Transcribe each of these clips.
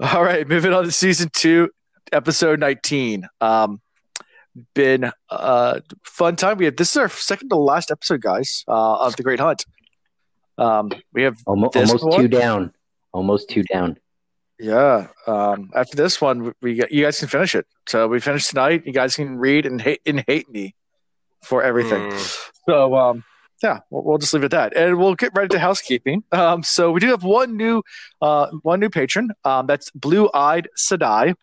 All right, moving on to season two, episode 19. Um, been a fun time. We have this is our second to last episode, guys, uh, of the Great Hunt. Um, we have Almost, This almost one? two down. Almost two down. yeah. Um, after this one, we got, you guys can finish it. So we finished tonight. You guys can read and hate and hate me for everything. Mm. So um, yeah, we'll, we'll just leave it at that, and we'll get right into housekeeping. Um, so we do have one new, uh, one new patron. Um, that's Blue Eyed Sadai.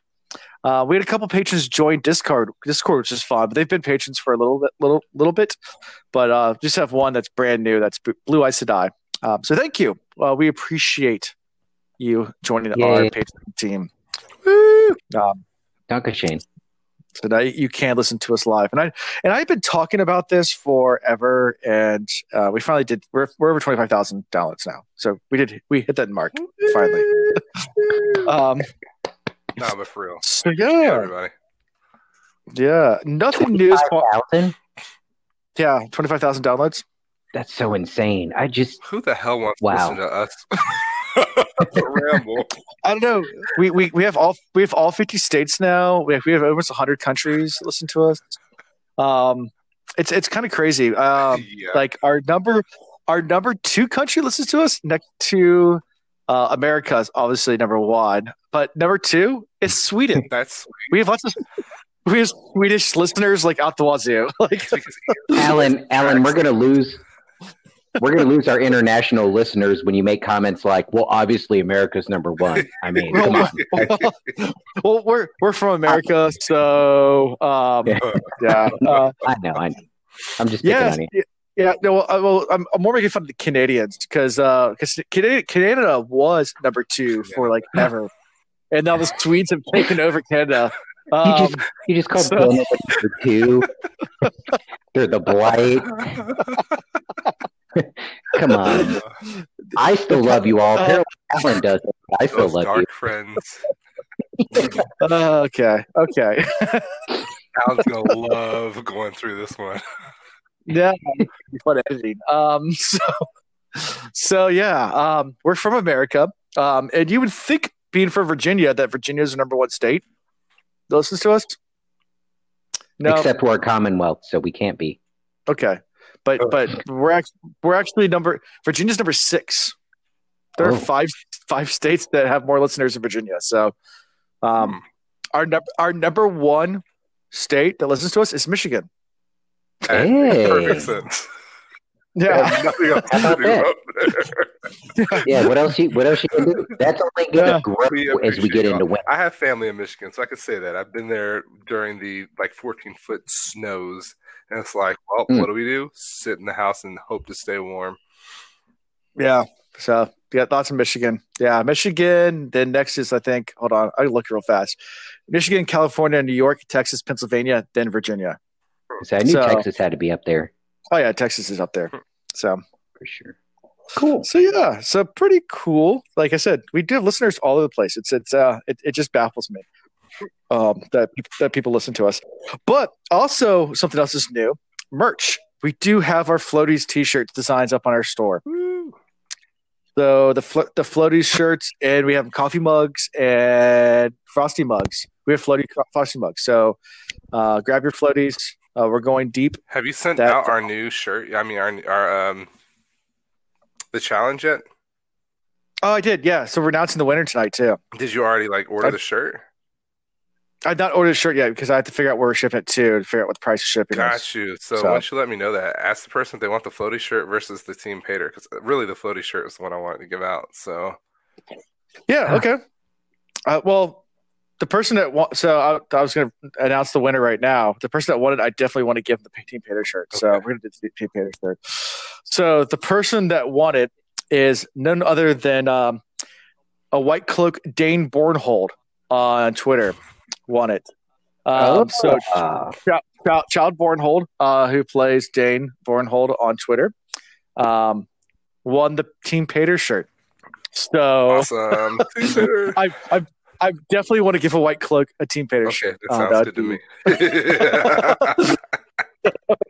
Uh, we had a couple patrons join Discord, Discord, which is fun, but they've been patrons for a little bit, little, little bit. But uh, just have one that's brand new. That's Blue Eyed Sadai. Um, so thank you. Uh, we appreciate you joining our Yay. patron team. Woo! Um, Danke Shane. So now you can listen to us live. And I and I've been talking about this forever, and uh, we finally did. We're we're over twenty five thousand downloads now, so we did we hit that mark finally. um, Nah, but for real. so Yeah, yeah, everybody. yeah, nothing new. is po- 5,000? Yeah, twenty five thousand downloads. That's so insane. I just Who the hell wants Wow. to listen to us? Ramble. I don't know. We, we we have all we have all fifty states now. We have, we have almost hundred countries listen to us. Um, it's it's kind of crazy. Um, yeah. like our number our number two country listens to us next to uh, America is obviously number one, but number two is Sweden. That's we have lots of we have Swedish listeners like out the wazoo. Like Alan, Alan, we're gonna lose. We're gonna lose our international listeners when you make comments like, "Well, obviously America's number one." I mean, come on. well, we're we're from America, so um, Yeah. yeah, uh, I know, I know. I'm just picking yeah, on you. yeah, yeah. No, well, I- well, I'm, I'm more making fun of the Canadians because because Canada, Canada was number two for like ever, and now the Swedes have taken over Canada. You Um, just you just called so- Canada number two. They're the blight. Come on. I still love you all. Apparently, Alan doesn't. I still those love you. dark friends. Uh, okay, okay. Alan's gonna love going through this one. yeah, be fun editing. Um, so, so yeah, um, we're from America, um, and you would think, being from Virginia, that Virginia is the number one state that listens to us. No, Except we're a Commonwealth, so we can't be. okay, but but we're actually we're actually number Virginia's number six. There are Oh. five five states that have more listeners than Virginia. So, um, our number our number one state that listens to us is Michigan. Hey. perfect sense. Yeah. Has nothing else How about that? Yeah. What else? You, what else you can do? That's only going to Yeah. grow as we get into winter. I have family in Michigan, so I could say that. I've been there during the like 14 foot snows, and it's like, well, Hmm. what do we do? Sit in the house and hope to stay warm. Yeah. So yeah, thoughts in Michigan. Yeah, Michigan. Then next is I think. Hold on, I look real fast. Michigan, California, New York, Texas, Pennsylvania, then Virginia. So I knew So- Texas had to be up there Oh yeah, Texas is up there. So for sure. cool. So yeah, so pretty cool. Like I said, we do have listeners all over the place. It's it's uh it, it just baffles me um that that people listen to us. But also something else is new. Merch. We do have our floaties t-shirts designs up on our store. So the flo- the floaties shirts, and we have coffee mugs and frosty mugs. We have floaty frosty mugs. So uh, grab your floaties. Uh, we're going deep. Have you sent That- out our new shirt? I mean, our our um the challenge yet? Oh, I did. Yeah. So we're announcing the winner tonight too. Did you already like order I- the shirt? I've not ordered a shirt yet because I have to figure out where we're shipping it to to figure out what the price of shipping is. Got you. So, So- why don't you let me know that? Ask the person if they want the floaty shirt versus the Team Pater, because really the floaty shirt is the one I wanted to give out. So Yeah. Ah. Okay. Uh, well, the person that wa- so I, I was going to announce the winner right now. The person that won it, I definitely want to give the Team Pater shirt. So we're going to do the Team Pater shirt. So the person that won it is none other than um, a white cloak Dain Bornhald on Twitter. Won it. Um, So Uh, Child, Child, Child Bornhald, uh, who plays Dain Bornhald on Twitter, um, won the Team Pater shirt. So awesome. I, I, I definitely want to give a white cloak a Team Pater Okay, shirt. that Uh, sounds that'd good to be- me.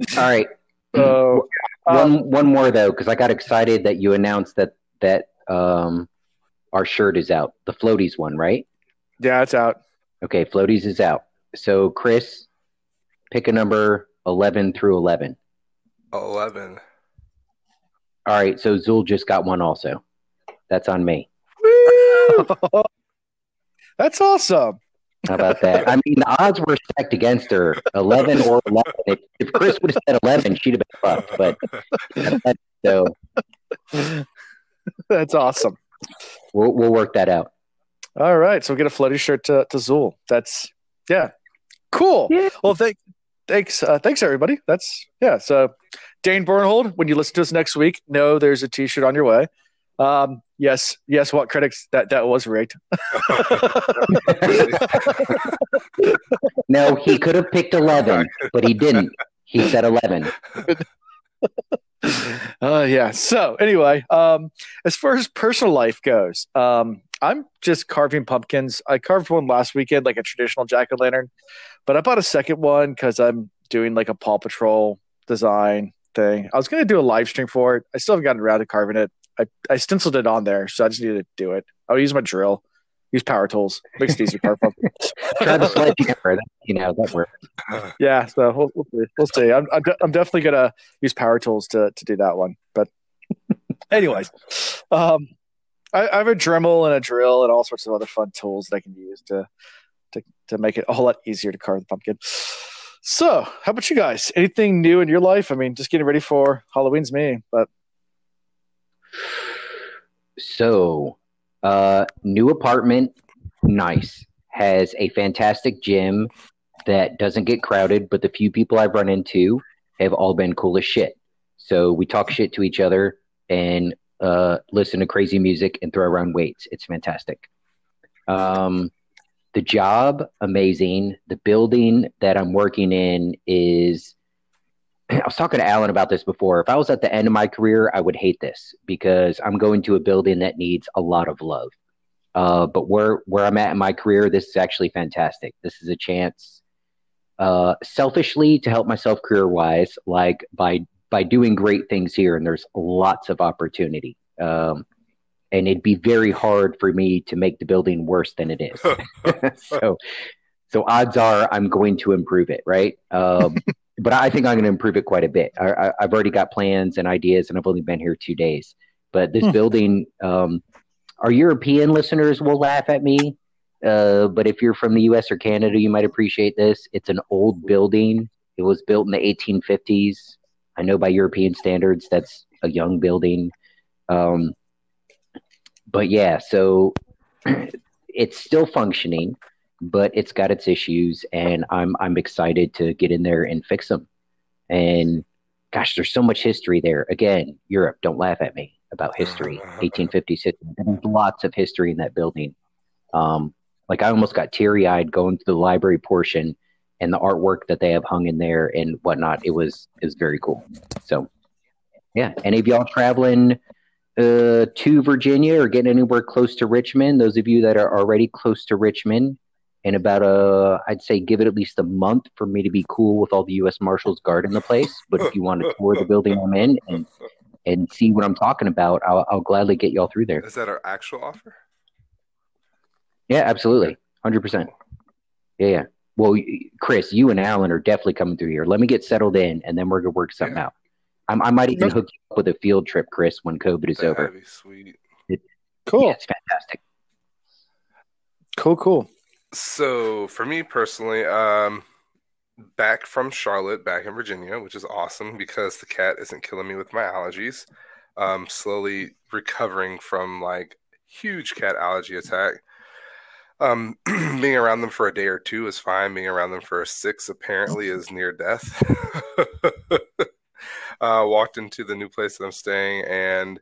all right. So, um, one one more though, because I got excited that you announced that that um our shirt is out, the floaties one, right? Yeah, it's out. Okay, floaties is out. So Chris, pick a number eleven through eleven. Eleven. All right, so Zul just got one also. That's on me. That's awesome. How about that? I mean, the odds were stacked against her, eleven or eleven. If, if Chris would have said eleven, she'd have been fucked. But so That's awesome. we'll we'll work that out. All right, so we'll get a floaty shirt to, to Zool. That's yeah, cool. Yeah. Well, thank thanks uh, thanks everybody. That's yeah. So Dain Bornhald, when you listen to us next week, know there's a T-shirt on your way. Um, yes, yes. What critics that that was rigged. No, he could have picked eleven, but he didn't. He said eleven. uh, yeah. So anyway, um, as far as personal life goes, um, I'm just carving pumpkins. I carved one last weekend, like a traditional jack o' lantern, but I bought a second one because I'm doing like a Paw Patrol design thing. I was going to do a live stream for it. I still haven't gotten around to carving it. I, I stenciled it on there, so I just need to do it. I'll use my drill, use power tools, makes it easy to carve pumpkins. Try the sledgehammer. You know that worked. yeah, so we'll, we'll see. We'll see. I'm, I'm, de- I'm definitely gonna use power tools to to do that one. But anyways, um, I, I have a Dremel and a drill and all sorts of other fun tools that I can use to to to make it a whole lot easier to carve the pumpkin. So, how about you guys? Anything new in your life? I mean, just getting ready for Halloween's me, but So, uh, new apartment, nice. Has a fantastic gym that doesn't get crowded, but the few people I've run into have all been cool as shit. So we talk shit to each other and uh, listen to crazy music and throw around weights. It's fantastic. Um, the job, amazing. The building that I'm working in is. I was talking to Alan about this before. If I was at the end of my career, I would hate this because I'm going to a building that needs a lot of love. Uh, but where where I'm at in my career, this is actually fantastic. This is a chance, uh, selfishly, to help myself career wise, like by by doing great things here. And there's lots of opportunity. Um, and it'd be very hard for me to make the building worse than it is. so, so odds are I'm going to improve it, right? Um, but I think I'm going to improve it quite a bit. I, I, I've already got plans and ideas, and I've only been here two days. But this Hmm. building, um, our European listeners will laugh at me. Uh, but if you're from the U.S. or Canada, you might appreciate this. It's an old building. It was built in the 1850s. I know by European standards, that's a young building. Um, but yeah, so it's still functioning, but it's got its issues, and I'm I'm excited to get in there and fix them. And gosh, there's so much history there. Again, Europe, don't laugh at me about history. 1850s history. There's lots of history in that building. Um, like I almost got teary eyed going to the library portion and the artwork that they have hung in there and whatnot. It was it was very cool. So yeah, any of y'all traveling uh, to Virginia or getting anywhere close to Richmond? Those of you that are already close to Richmond, in about a, I'd say give it at least a month for me to be cool with all the U.S. Marshals guarding the place. But if you want to tour the building I'm in and and see what I'm talking about, I'll, I'll gladly get y'all through there. Is that our actual offer? Yeah, absolutely, hundred percent. Yeah, yeah. Well, Chris, you and Alan are definitely coming through here. Let me get settled in, and then we're gonna work something Yeah. out. I'm, I might even hook you up with a field trip, Chris, when COVID is over. That'd be sweet. cool, Yeah, it's fantastic. cool, cool. So for me personally, um, back from Charlotte, back in Virginia, which is awesome because the cat isn't killing me with my allergies. Um, slowly recovering from like huge cat allergy attack. Um, being around them for a day or two is fine. Being around them for a six apparently is near death. uh, walked into the new place that I'm staying and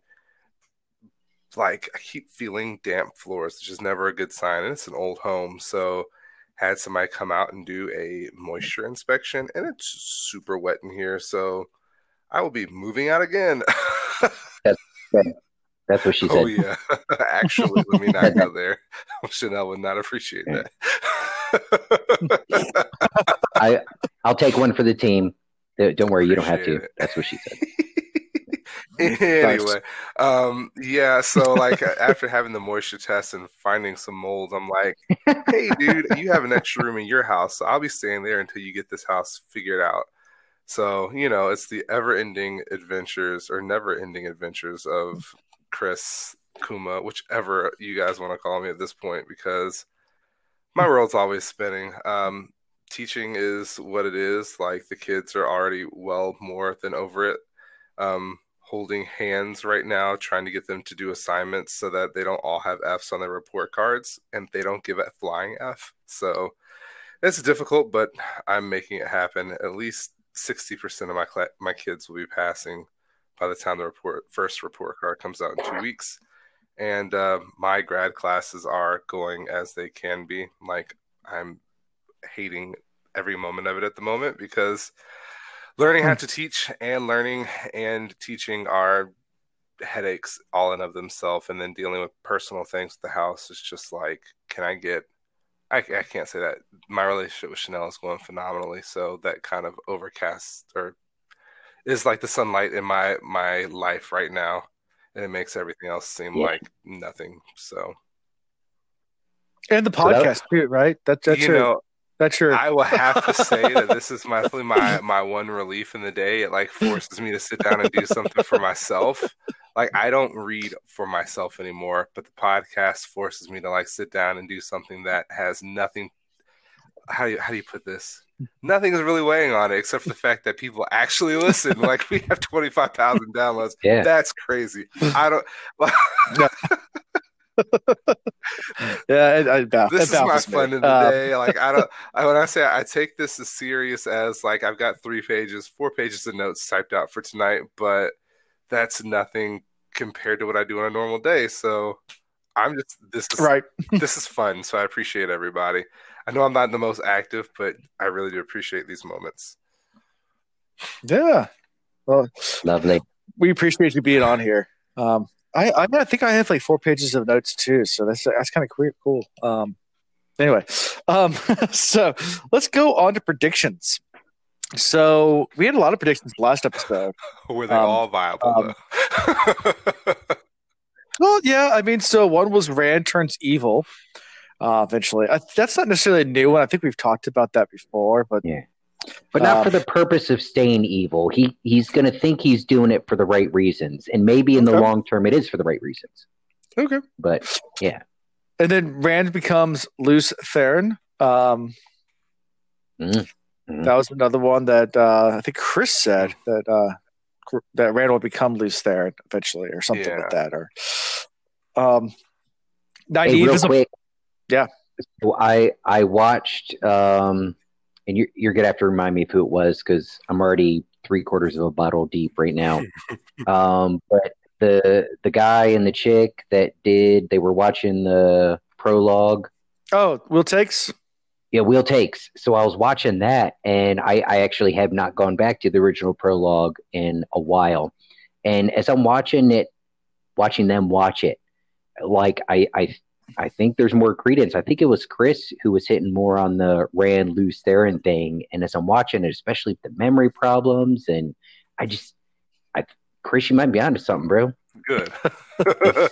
like I keep feeling damp floors, which is never a good sign. And it's an old home, so had somebody come out and do a moisture inspection, and it's super wet in here. So I will be moving out again. That's what she said. oh yeah, actually, let me not go there. Chanel would not appreciate that. I I'll take one for the team. Don't worry, you don't have to. That's what she said. anyway, um, yeah. So like after having the moisture test and finding some mold, I'm like, hey, dude, you have an extra room in your house, so I'll be staying there until you get this house figured out. So you know, it's the ever-ending adventures or never-ending adventures of Chris Kuma, whichever you guys want to call me at this point, because my world's always spinning. Um, teaching is what it is. Like the kids are already well more than over it. Um, holding hands right now, trying to get them to do assignments so that they don't all have F's on their report cards and they don't give a flying F. So it's difficult, but I'm making it happen. At least 60% of my cl- my kids will be passing by the time the report first report card comes out in two weeks. And uh, my grad classes are going as they can be. Like I'm hating every moment of it at the moment because learning how hmm. to teach and learning and teaching are headaches all in of themselves and then dealing with personal things at the house is just like can i get I, I can't say that my relationship with chanel is going phenomenally so that kind of overcasts or is like the sunlight in my my life right now and it makes everything else seem yeah. like nothing so and the podcast so too right that's that's you know that's true. I will have to say that this is my my my one relief in the day. It like forces me to sit down and do something for myself. Like I don't read for myself anymore, but the podcast forces me to like sit down and do something that has nothing. How do you how do you put this? Nothing is really weighing on it except for the fact that people actually listen. Like we have twenty five thousand downloads. Yeah, that's crazy. I don't. yeah, it, it, it, this is my fun of the um, day. Like I don't, I, when I say I take this as serious as like I've got three pages, four pages of notes typed out for tonight, but that's nothing compared to what I do on a normal day. So I'm just this is right. this is fun. So I appreciate everybody. I know I'm not the most active, but I really do appreciate these moments. Yeah. Well, lovely. We appreciate you being on here. Um, I I, mean, I think I have like four pages of notes too, so that's that's kind of cool. Um, anyway, um, so let's go on to predictions. So we had a lot of predictions last episode. Were they um, all viable? Um, well, yeah. I mean, so one was Rand turns evil. Uh, eventually, I, that's not necessarily a new one. I think we've talked about that before, but yeah but not um, for the purpose of staying evil. He he's going to think he's doing it for the right reasons, and maybe in okay. the long term, it is for the right reasons. Okay, but yeah. And then Rand becomes Lews Therin. Um, mm-hmm. That was another one that uh, I think Chris said that uh, that Rand will become Lews Therin eventually, or something yeah. like that. Or um, Nynaeve hey, is quick, a, yeah. So I I watched um, and you're, you're gonna have to remind me of who it was because I'm already three quarters of a bottle deep right now. um, but the the guy and the chick that did they were watching the prologue. Oh, Wheel Takes. Yeah, Wheel Takes. So I was watching that, and I, I actually have not gone back to the original prologue in a while. And as I'm watching it, watching them watch it, like I I I think there's more credence. I think it was Chris who was hitting more on the Rand Lews Therin thing. And as I'm watching it, especially the memory problems, and I just, I, Chris, you might be onto something, bro. Good. if,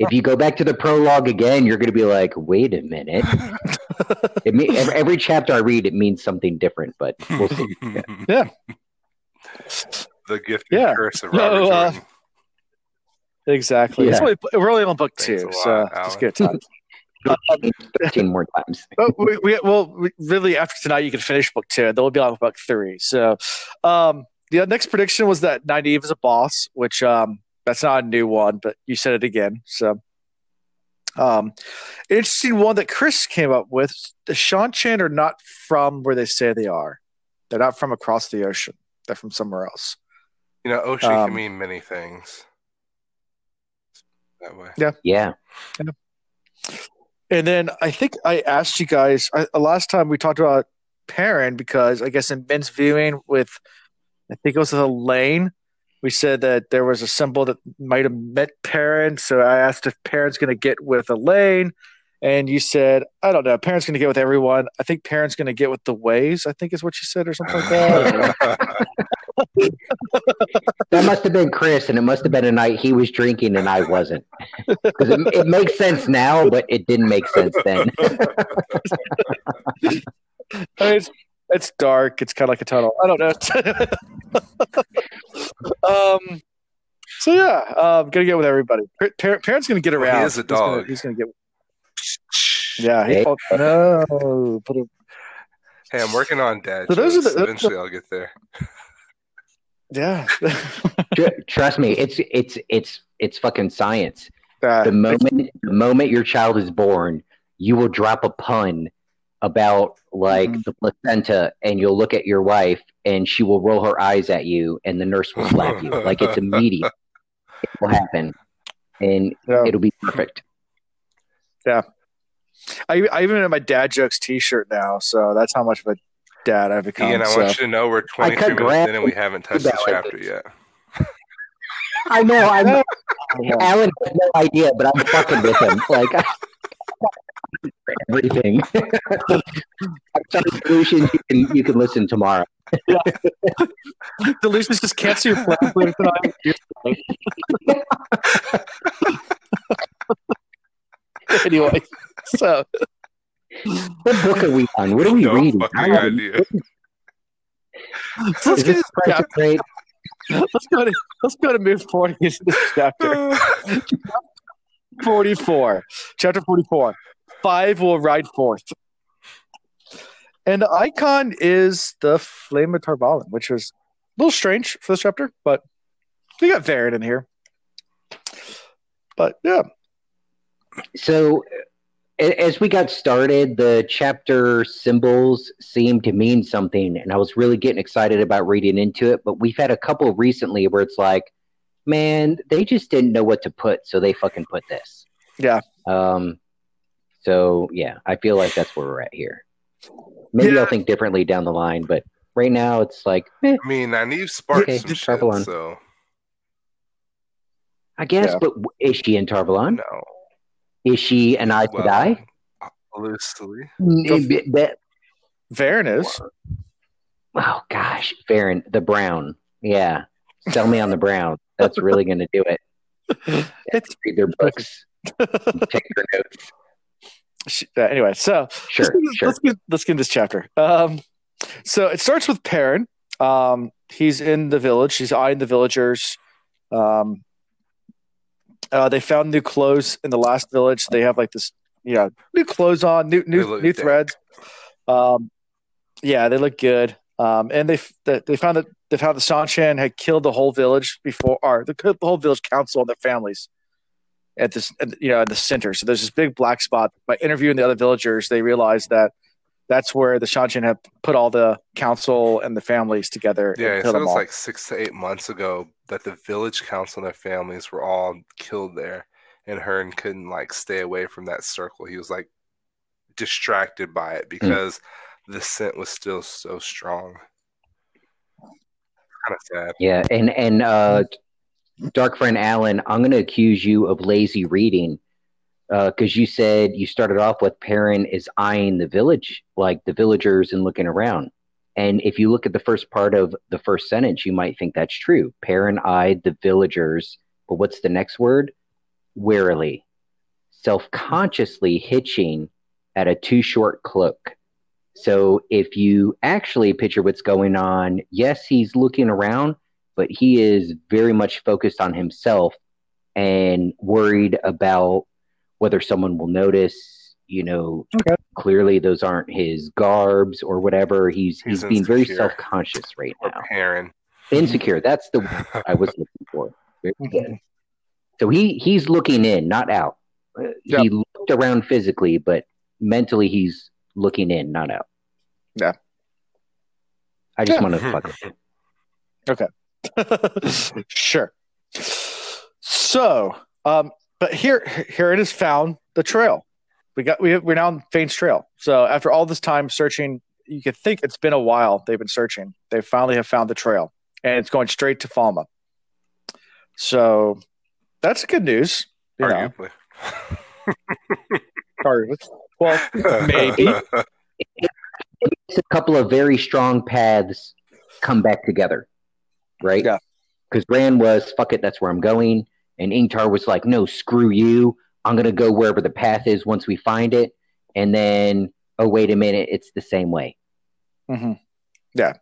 if, you go back to the prologue again, you're going to be like, wait a minute. it mean, every, every, chapter I read, it means something different, but we'll see. Yeah. yeah. The gift and yeah. curse of Robert no, uh, Exactly. Yeah. Only, we're only on book two, lot, so Alan. just get time. Fifteen more times. we, we, well, we, really, after tonight, you can finish book two. Then we'll be on book three. So, um, the next prediction was that Nynaeve is a boss, which um, that's not a new one, but you said it again. So, um, interesting one that Chris came up with. The Seanchan are not from where they say they are. They're not from across the ocean. They're from somewhere else. You know, ocean um, can mean many things that way. Yeah. Yeah. yeah. And then I think I asked you guys I, last time we talked about Perrin because I guess in Ben's viewing with, I think it was Elayne, we said that there was a symbol that might have met Perrin. So I asked if Perrin's going to get with Elayne, And you said, I don't know, Perrin's going to get with everyone. I think Perrin's going to get with the ways, I think is what you said, or something like that. That must have been Chris, and it must have been a night he was drinking and I wasn't. Because it, it makes sense now, but it didn't make sense then. I mean, it's, it's dark. It's kind of like a tunnel. I don't know. um. So yeah, um, gonna get with everybody. Par- Perrin's gonna get Well, he around. is a He's gonna- dog. He's gonna, get. Yeah. He, Hey. oh, no. Put a, Hey, I'm working on dad So those are the- Eventually, I'll get there. Yeah. Trust me, it's it's it's it's fucking science. Uh, The moment the moment your child is born, you will drop a pun about like Mhm. the placenta, and you'll look at your wife, and she will roll her eyes at you, and the nurse will slap you. Like it's immediate. It will happen, and Yeah. it'll be perfect. Yeah. I, I even have my dad jokes T-shirt now, so that's how much of a dad I've become. Ian, I so. want you to know we're 23 minutes grass in and we haven't touched the about like chapter yet. I know. I know. Yeah. Alan has no idea, but I'm fucking with him. Like everything. I've done solutions you can you can listen tomorrow. Delusions just cancel your plans later tonight. anyway, so What book are we on? What are we no reading? fucking I don't idea. let's Is get this this chapter. is Let's go to let's go to move forward into this chapter. Forty-four, chapter forty-four. Five will ride forth, and the icon is the flame of Tar Valon, which was a little strange for this chapter, but we got Verin in here. But yeah, So, a- as we got started, the chapter symbols seemed to mean something, and I was really getting excited about reading into it. But we've had a couple recently where it's like, man, they just didn't know what to put, so they fucking put this. Yeah. Um. So yeah, I feel like that's where we're at here. Maybe Yeah. I'll think differently down the line, but right now it's like, eh, I mean, Nynaeve sparked Okay, some shit, so I guess. Yeah. But is she in Tar Valon? no. Is she an eye Well, Sedai? loosely. That- Verin is. Oh gosh, Verin, the brown. Yeah, sell me on the brown. That's really going to do it. It's Read their books, take their notes. uh, anyway. So Sure, let's, get, sure. let's get let's get this chapter. Um, so it starts with Perrin. Um, he's in the village. He's eyeing the villagers. Um, uh, they found new clothes in the last village. They have like this, you know, new clothes on, new new new threads. Um, yeah, they look good. Um, and they they they found that they found that Seanchan had killed the whole village before, or the, the whole village council and their families at this, you know, at the center. So there's this big black spot. By interviewing the other villagers, they realized that that's where the Seanchan have put all the council and the families together. Yeah, and it killed said it them was like six to eight months ago that the village council and their families were all killed there, and Hurin couldn't like stay away from that circle. He was like distracted by Hmm. it because the scent was still so strong. Kind of sad. Yeah, and and uh, dark friend Alan, I'm going to accuse you of lazy reading Uh, because you said you started off with Perrin is eyeing the village, like the villagers, and looking around. And if you look at the first part of the first sentence, you might think that's true. Perrin eyed the villagers, but what's the next word? Warily, self consciously hitching at a too short cloak. So if you actually picture what's going on, yes, he's looking around, but he is very much focused on himself and worried about whether someone will notice. You know, Okay. clearly those aren't his garbs or whatever. He's he's, He's being very self conscious right Or now. Perrin. Insecure. That's the word I was looking for. Very. So he he's looking in, not out. Uh, Yep. He looked around physically, but mentally he's looking in, not out. Yeah. I just Yeah. want to fuck with you. sure. So, um, but here, here it is. Found the trail. We got we we're now on Fain's trail. So after all this time searching, you could think it's been a while. They've been searching. They finally have found the trail, and it's going straight to Falme. So that's good news. You know, Arguably. Well, maybe. It's a couple of very strong paths come back together. right? Yeah. Because Rand was, fuck it, that's where I'm going. And Ingtar was like, no, screw you. I'm going to go wherever the path is once we find it. And then, oh, wait a minute, it's the same way. Mm-hmm. Yeah.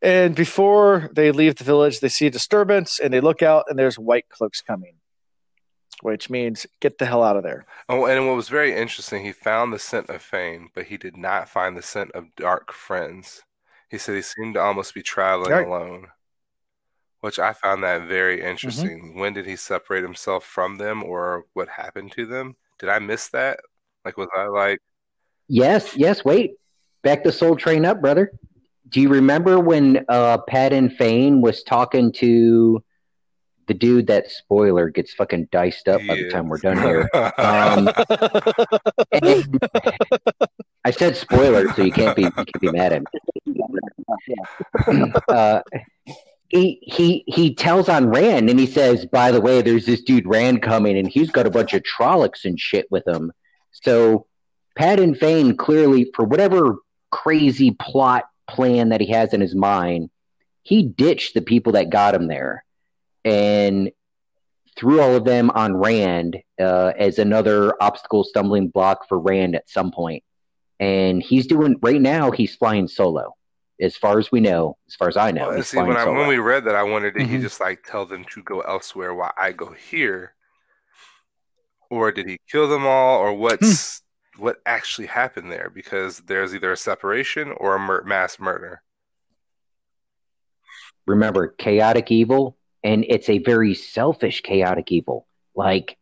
And before they leave the village, they see a disturbance and they look out and there's white cloaks coming, which means get the hell out of there. Oh, and what was very interesting, he found the scent of Fain, but he did not find the scent of dark friends. He said he seemed to almost be traveling Right. alone, which I found that very interesting. When did he separate himself from them, or what happened to them? Did I miss that? Like, was I like, Yes, yes, wait. Back the soul train up, brother. Do you remember when uh, and Fain was talking to the dude that spoiler gets fucking diced up by the time we're done here? Um, I said spoiler, so you can't be you can't be mad at me. Uh, he he he tells on Rand and he says, by the way, there's this dude Rand coming and he's got a bunch of Trollocs and shit with him. So Padan Fain clearly, for whatever crazy plot plan that he has in his mind, he ditched the people that got him there and threw all of them on Rand uh, as another obstacle stumbling block for Rand at some point. And he's doing right now. He's flying solo, as far as we know. As far as I know, Well, see, when I when we read that, I wondered did he Mhm. just like tell them to go elsewhere while I go here, or did he kill them all, or what's what actually happened there? Because there's either a separation or a mur- mass murder. remember chaotic evil and it's a very selfish chaotic evil like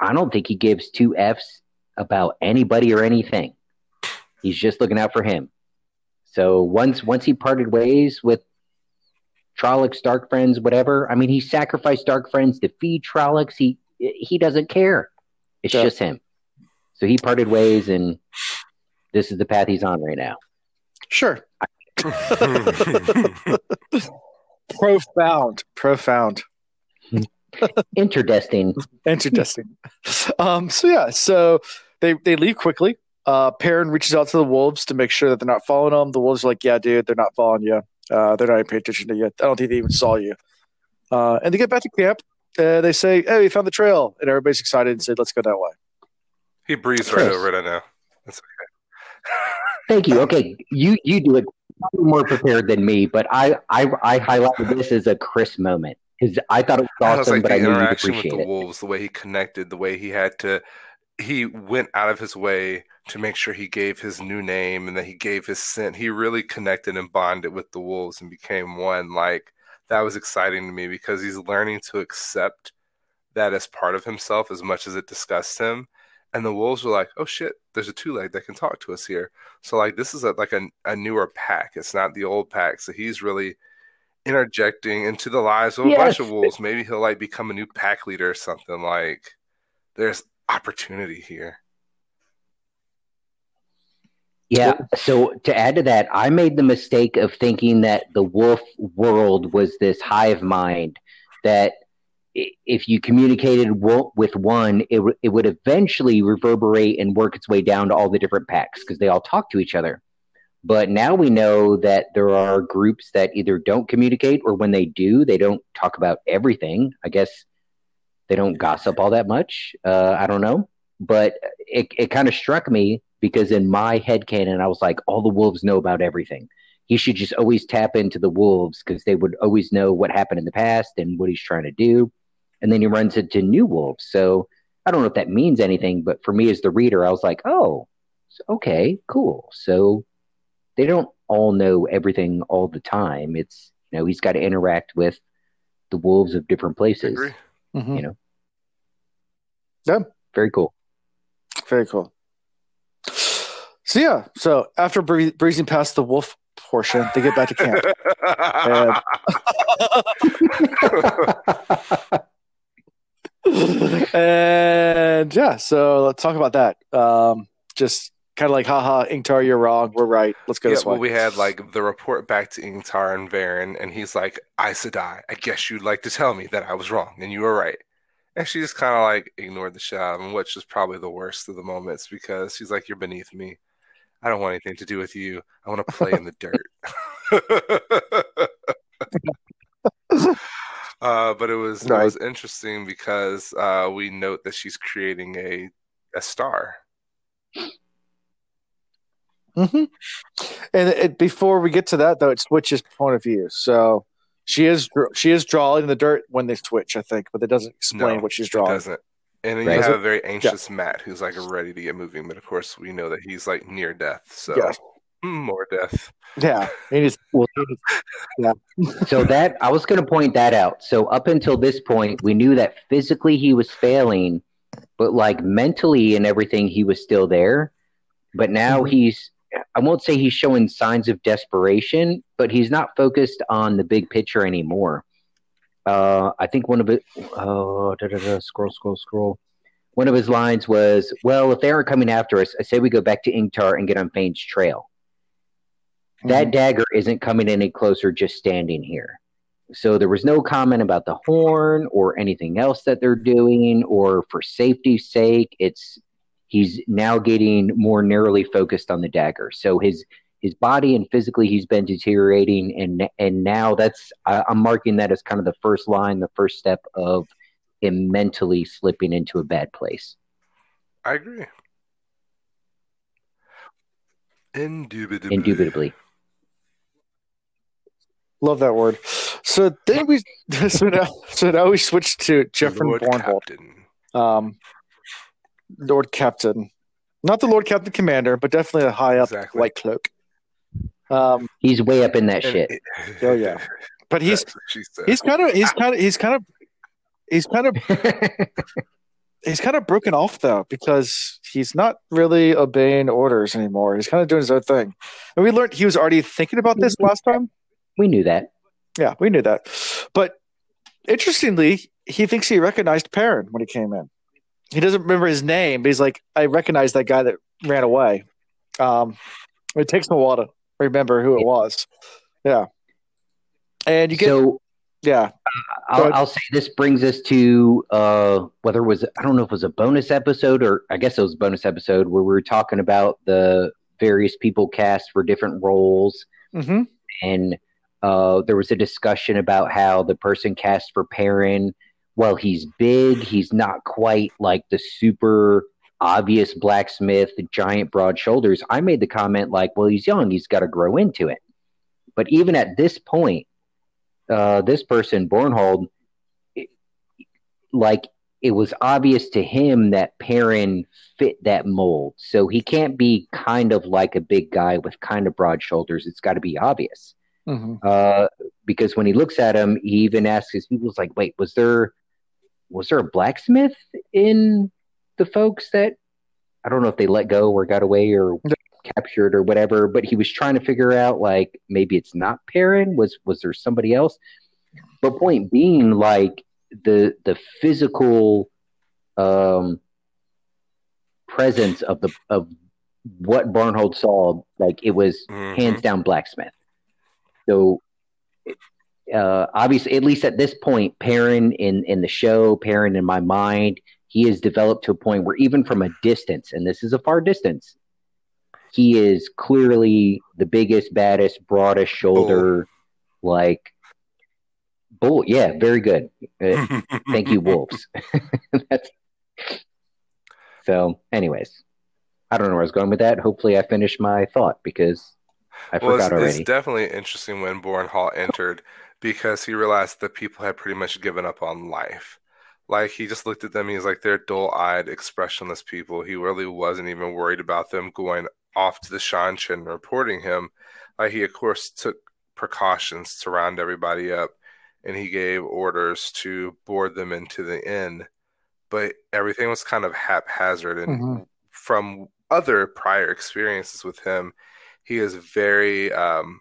i don't think he gives two f's about anybody or anything he's just looking out for him so once once he parted ways with Trollocs, Dark Friends, whatever. I mean, he sacrificed Dark Friends to feed Trollocs. He he doesn't care. It's Yeah. just him. So he parted ways, and this is the path he's on right now. Sure. Profound. Profound. Interdesting. Interesting. um, so yeah, so they they leave quickly. Uh, Perrin reaches out to the wolves to make sure that they're not following them. The wolves are like, "Yeah, dude, they're not following you. Uh, they're not even paying attention to you. I don't think they even saw you." Uh, and they get back to camp. Uh, they say, "Hey, we found the trail," and everybody's excited and said, "Let's go that way." he breezed right over it. I know. That's okay. Thank you. Okay, you you do it probably more prepared than me, but I I, I highlighted this as a Chris moment because I thought it was That was awesome, like but the I knew you'd interaction with the it. wolves, the way he connected, the way he had to. He went out of his way to make sure he gave his new name and that he gave his scent. He really connected and bonded with the wolves and became one. Like that was exciting to me because he's learning to accept that as part of himself as much as it disgusts him. And the wolves were like, "Oh shit, there's a two leg that can talk to us here." So like this is a, like a, a newer pack. It's not the old pack. So he's really interjecting into the lives of a bunch of wolves. Maybe he'll like become a new pack leader or something. Like there's opportunity here. Yeah. So to add to that, I made the mistake of thinking that the wolf world was this hive mind that if you communicated with one, it, w- it would eventually reverberate and work its way down to all the different packs because they all talk to each other. But now we know that there are groups that either don't communicate or when they do, they don't talk about everything. I guess they don't gossip all that much. Uh, I don't know. But it, it kind of struck me because in my head canon, I was like, all the wolves know about everything. He should just always tap into the wolves because they would always know what happened in the past and what he's trying to do. And then he runs into new wolves. So I don't know if that means anything, but for me as the reader, I was like, oh, okay, cool. So they don't all know everything all the time. It's, you know, he's got to interact with the wolves of different places. Mhm. You know? Yeah. Very cool. Very cool. So yeah, so after bree- breezing past the wolf portion, they get back to camp. and yeah, so let's talk about that. Um, just kind of like, haha, Ingtar, you're wrong. We're right. Let's go yeah, this way. well, we had like the report back to Ingtar and Verin, and he's like, Aes Sedai, I guess you'd like to tell me that I was wrong and you were right. And she just kind of like ignored the shot, which is probably the worst of the moments because she's like, You're beneath me. I don't want anything to do with you. I want to play in the dirt. uh, but it was Right. it was interesting because uh, we note that she's creating a a star. Hmm And it, before we get to that, though, it switches point of view. So she is she is drawing the dirt when they switch, I think, but it doesn't explain No, what she's drawing. It drawing. doesn't. And then Right. you have a very anxious Mat who's like ready to get moving, but of course we know that he's like near death. So Yeah. mm, more death. Yeah, he needs- Well, so that I was going to point that out. So up until this point, we knew that physically he was failing, but like mentally and everything, he was still there. But now Mhm. he's I won't say he's showing signs of desperation, but he's not focused on the big picture anymore. Uh, I think one of it. Oh, da, da, da, scroll, scroll, scroll. One of his lines was, "Well, if they aren't coming after us, I say we go back to Ingtar and get on Fain's trail." That dagger isn't coming any closer just standing here. So there was no comment about the horn or anything else that they're doing, or for safety's sake, it's he's now getting more narrowly focused on the dagger. So his his body and physically he's been deteriorating, and and now that's I, I'm marking that as kind of the first line, the first step of him mentally slipping into a bad place. I agree. Indubitably. Indubitably. Love that word. So then we so now so now we switch to Jeffrey Lord Captain. um, Lord Captain, not the Lord Captain Commander, but definitely a high up Exactly. white cloak. Um, He's way up in that And shit. it- Oh, yeah. but he's That's what she said. he's kind of he's kind of he's kind of he's kind of he's kind of broken off though because he's not really obeying orders anymore. He's kind of doing his own thing. And we learned he was already thinking about this last time. we knew that. Yeah, we knew that. But interestingly, he thinks he recognized Perrin when he came in. He doesn't remember his name, but he's like, I recognize that guy that ran away. Um, it takes him a while to remember who it was. Yeah. And you get, so yeah, I'll. I'll say this brings us to uh, whether it was I don't know if it was a bonus episode or I guess it was a bonus episode where we were talking about the various people cast for different roles, hmm and uh, there was a discussion about how the person cast for Perrin, well, he's big, he's not quite like the super obvious blacksmith, giant broad shoulders. I made the comment like, well, he's young, he's got to grow into it. But even at this point, uh, this person, Bornhald, it- like it was obvious to him that Perrin fit that mold. So he can't be kind of like a big guy with kind of broad shoulders. It's got to be obvious. hmm Uh, because when he looks at him, he even asks his people, "Was like, wait, was there, was there a blacksmith in the folks that I don't know if they let go or got away or Yeah. captured or whatever?" But he was trying to figure out, like, maybe it's not Perrin. Was was there somebody else? But point being, like the the physical um, presence of the of what Bornhald saw, like it was Mhm. hands down blacksmith. So uh, obviously, at least at this point, Perrin in in the show, Perrin in my mind, he has developed to a point where even from a distance, and this is a far distance, he is clearly the biggest, baddest, broadest shoulder, like bull. Yeah, very good. Uh, thank you, wolves. So. Anyways, I don't know where I was going with that. Hopefully, I finished my thought because I Well, it's, forgot already. it's definitely interesting when Bornhald entered because he realized that people had pretty much given up on life. Like he just looked at them, he's like they're dull-eyed, expressionless people. He really wasn't even worried about them going off to the Seanchan and reporting him. Like he, of course, took precautions to round everybody up, and he gave orders to board them into the inn. But everything was kind of haphazard, and Mhm. from other prior experiences with him, he is very um,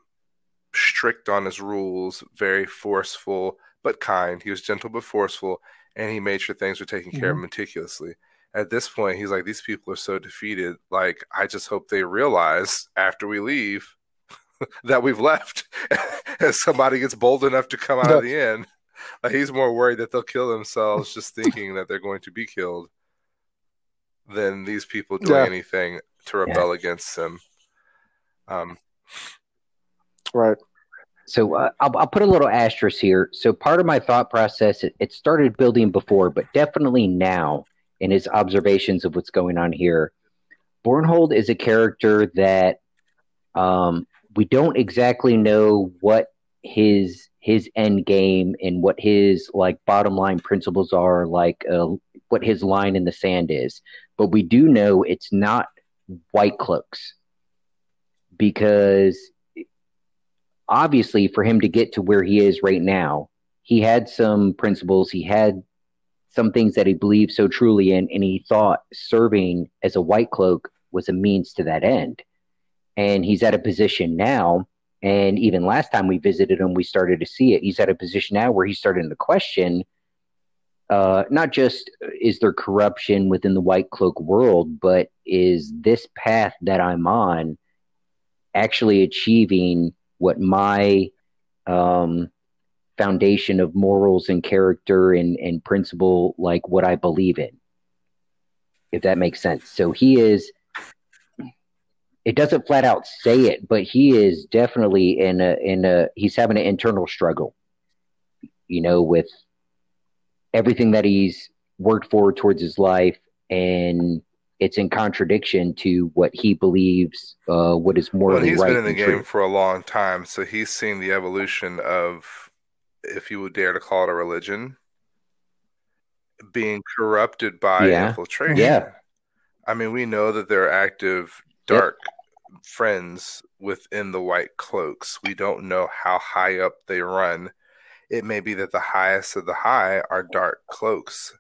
strict on his rules, very forceful but kind. He was gentle but forceful, and he made sure things were taken care of meticulously. At this point, he's like, these people are so defeated. Like, I just hope they realize after we leave that we've left, and somebody gets bold enough to come out of the inn. Like, he's more worried that they'll kill themselves just thinking that they're going to be killed than these people doing Yeah. anything to rebel against him. Um, right. so uh, I'll, I'll put a little asterisk here. So part of my thought process, it, it started building before, but definitely now in his observations of what's going on here. Bornhald is a character that um, we don't exactly know what his his end game and what his like bottom line principles are, like uh, what his line in the sand is. But we do know it's not white cloaks because obviously for him to get to where he is right now, he had some principles, he had some things that he believed so truly in, and he thought serving as a white cloak was a means to that end. And he's at a position now, and even last time we visited him, we started to see it. He's at a position now where he's starting to question uh, not just is there corruption within the white cloak world, but is this path that I'm on actually achieving what my um, foundation of morals and character and, and principle, like what I believe in, if that makes sense. So he is, it doesn't flat out say it, but he is definitely in a, in a, he's having an internal struggle, you know, with everything that he's worked for towards his life and it's in contradiction to what he believes uh, what is morally well, he's right He's been in the game true. for a long time, so he's seen the evolution of, if you would dare to call it a religion, being corrupted by Yeah. infiltration. Yeah. I mean, we know that there are active dark friends within the white cloaks. We don't know how high up they run. It may be that the highest of the high are dark cloaks.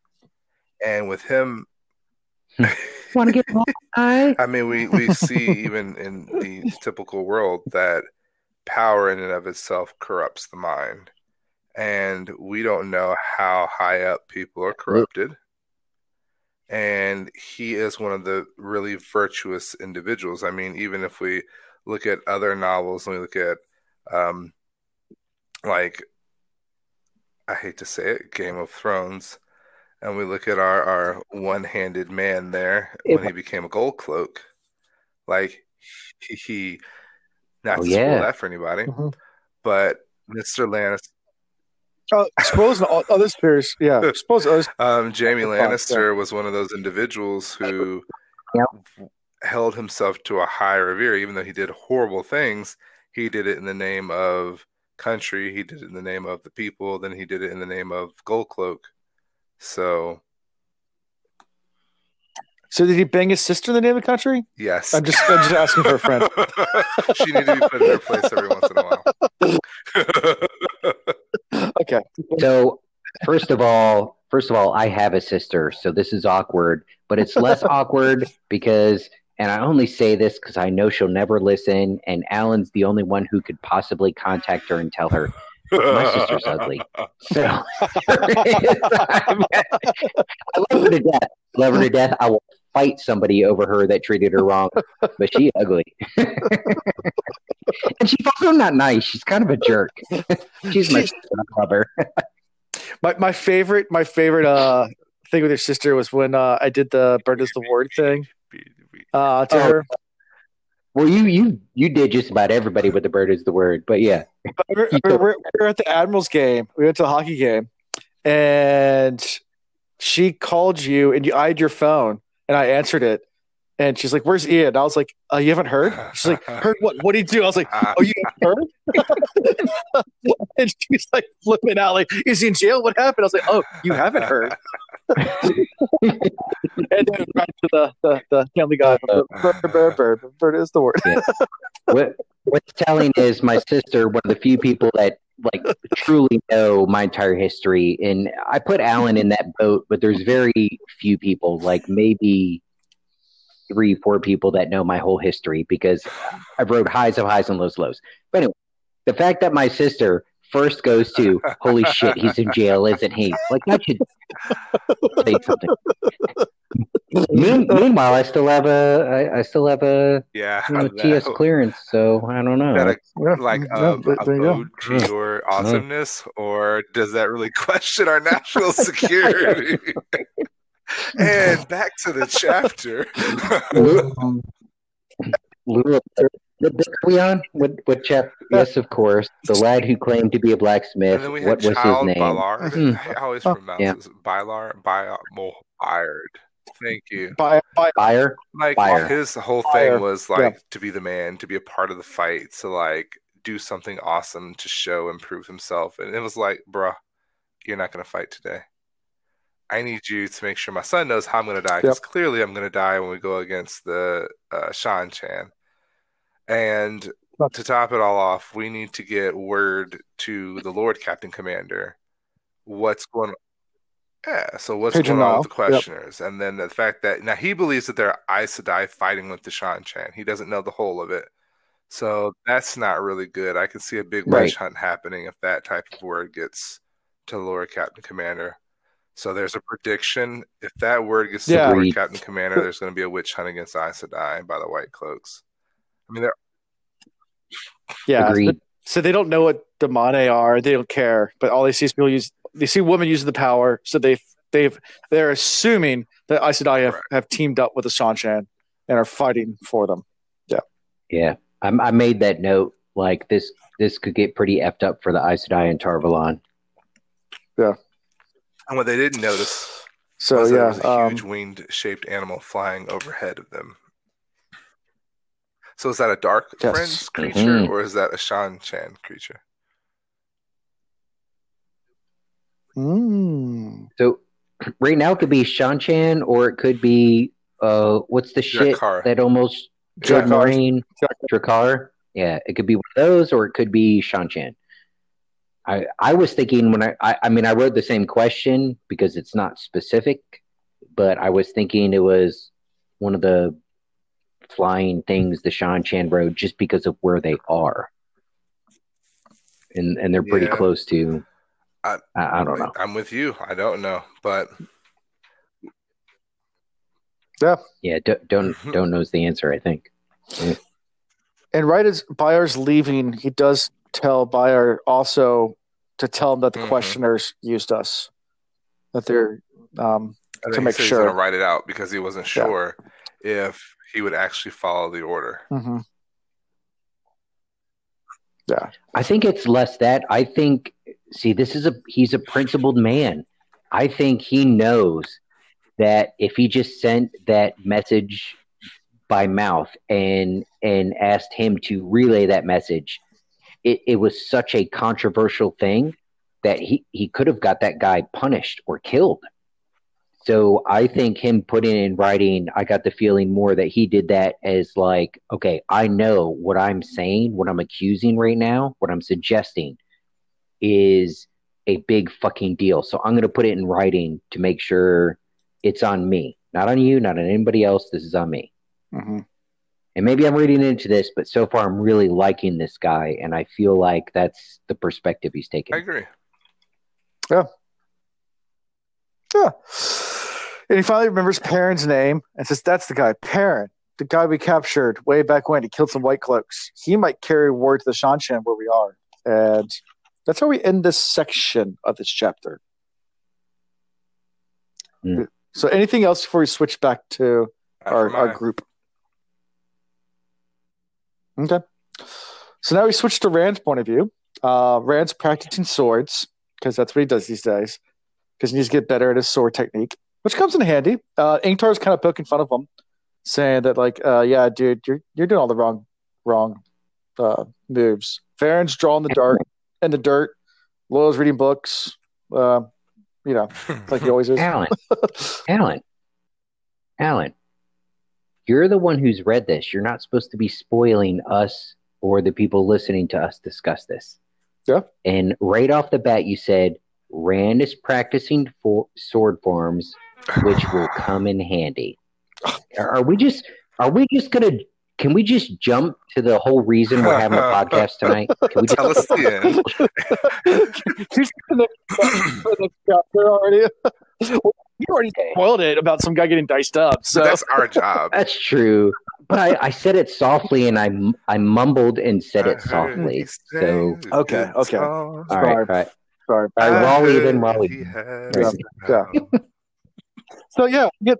And with him Want to get high? I mean, we, we see even in the typical world that power in and of itself corrupts the mind. And we don't know how high up people are corrupted. And he is one of the really virtuous individuals. I mean, even if we look at other novels and we look at, um, like, I hate to say it, Game of Thrones, and we look at our, our one handed man there Yeah, when he became a gold cloak, like he, he not Oh, to spoil yeah. that for anybody, Mhm. but Mr. Lannister, Oh, suppose all other spheres. Yeah, suppose others. um, Jaime Good Lannister was one of those individuals who Yep. held himself to a high revere, even though he did horrible things. He did it in the name of country. He did it in the name of the people. Then he did it in the name of Gold Cloak. So So did he bang his sister in the name of the country? yes, I'm just, I'm just asking for a friend. she needed to be put in her place every once in a while. Okay. So first of all, first of all, I have a sister, so this is awkward, but it's less awkward because and I only say this because I know she'll never listen, and Alan's the only one who could possibly contact her and tell her my sister's ugly. So I love her to death. Love her to death. I will fight somebody over her that treated her wrong, but she ugly. and she's also not nice. She's kind of a jerk. She's my sister. I love her. My my favorite my favorite uh thing with your sister was when uh I did the bird is the word thing uh to Oh. her. Well, you you you did just about everybody with the bird is the word, but yeah. We're, we're, we're, at the Admirals game. We went to a hockey game, and she called you, and you eyed your phone, and I answered it, and she's like, "Where's Ian?" I was like, uh, "You haven't heard?" She's like, "Heard what? What did you do?" I was like, "Oh, you heard?" and she's like flipping out, like, "Is he in jail? What happened?" I was like, "Oh, you haven't heard." And then back to the the, the Family Guy. Bird, bird, bird, bird is the word. What what's telling is my sister, one of the few people that like truly know my entire history, and I put Alan in that boat, but there's very few people, like maybe three, four people that know my whole history because I've rode highs of highs and lows lows. But anyway, the fact that my sister first goes to, holy shit, he's in jail, isn't he? Like that should say something. Meanwhile, I still have a, I, I still have a yeah, you know, that- TS clearance, so I don't know. that a- like yeah, a, there- a you go. ode to your awesomeness, or does that really question our national security? and back to the chapter. Little, little, book are we on? What what chapter? Yes, of course. The lad who claimed to be a blacksmith. And then we had What was his name? Ballard. Hmm. I always Oh, pronounce yeah. this Bylar, Byard, Byard. Thank you. By, by, Fire. Like Fire. his whole Fire. thing was like to be the man, to be a part of the fight, to like do something awesome to show and prove himself. And it was like, bruh, you're not gonna fight today. I need you to make sure my son knows how I'm gonna die because clearly I'm gonna die when we go against the uh, Seanchan. And to top it all off, we need to get word to the Lord Captain Commander what's going on. Yeah, so what's Pigeon going on Mile. with the questioners? And then the fact that now he believes that they're Aes Sedai fighting with the Seanchan. He doesn't know the whole of it. So that's not really good. I can see a big Right. witch hunt happening if that type of word gets to the Lord Captain Commander. So there's a prediction. If that word gets to Yeah. the Lord Captain Commander, there's going to be a witch hunt against Aes Sedai by the White Cloaks. I mean, they're yeah. Agreed. So they don't know what Damane are. They don't care. But all they see is people use. They see women using the power. So they they've they're assuming that Aes Sedai have, Right. have teamed up with the Seanchan and are fighting for them. Yeah, Yeah. I, I made that note. Like this, this could get pretty effed up for the Aes Sedai and Tar Valon. Yeah. And what they didn't notice So was that there yeah, was a um, huge winged shaped animal flying overhead of them. So is that a dark Yes. friends creature Mhm. or is that a Seanchan creature? mm, So right now it could be Seanchan or it could be uh, what's the shit Draghkar. that almost killed Drakkar. Marine Drakkar? Yeah, it could be one of those or it could be Seanchan. I I was thinking when I, I I mean I wrote the same question because it's not specific, but I was thinking it was one of the flying things the Seanchan rode just because of where they are. And and they're pretty Yeah. close to I- I, I don't know. I'm with you. I don't know, but Yeah, don't don't, Mhm. don't knows the answer. I think. and right as Bayar's leaving, he does tell Bayar also to tell him that the Mhm. questioners used us. That they're um, To think he make said he's sure. going to write it out because he wasn't Yeah. sure if he would actually follow the order. mhm. yeah, I think it's less that. I think. See, this is a he's a principled man. I think he knows that if he just sent that message by mouth and and asked him to relay that message, it, it was such a controversial thing that he, he could have got that guy punished or killed. So I think him putting it in writing, I got the feeling more that he did that as like, okay, I know what I'm saying, what I'm accusing right now, what I'm suggesting is a big fucking deal. So I'm going to put it in writing to make sure it's on me, not on you, not on anybody else. This is on me. mhm. And maybe I'm reading into this, but so far I'm really liking this guy, and I feel like that's the perspective he's taking. I taking. agree. Yeah. And he finally remembers Perrin's name and says, That's the guy, Perrin, the guy we captured way back when. He killed some white cloaks. He might carry word to the Seanchan where we are. And that's how we end this section of this chapter. Hmm. So, anything else before we switch back to Not our, our group? Okay. So now we switch to Rand's point of view. Uh, Rand's practicing swords because that's what he does these days. Because he needs to get better at his sword technique, which comes in handy. Uh, Ingtar's kind of poking fun of him, saying that like, uh, "Yeah, dude, you're you're doing all the wrong wrong uh, moves." Verin's drawing the dirt in the dirt. Loial's reading books. Uh, you know, like he always is. Alan, Alan, Alan, you're the one who's read this. You're not supposed to be spoiling us or the people listening to us discuss this. Yeah. And right off the bat, you said Rand is practicing for sword forms, which will come in handy. Are are we just? Are we just gonna? Can we just jump to the whole reason we're having a podcast tonight? Can we just? Tell us the end. He's the next, chapter already. you already spoiled it about some guy getting diced up. So But that's our job. That's true. But I, I said it softly and I, I mumbled and said I it softly. So, Okay, okay. all right, all right. sorry. All right, I Raleigh, heard then Raleigh. Yeah, yeah. Song. So yeah, we get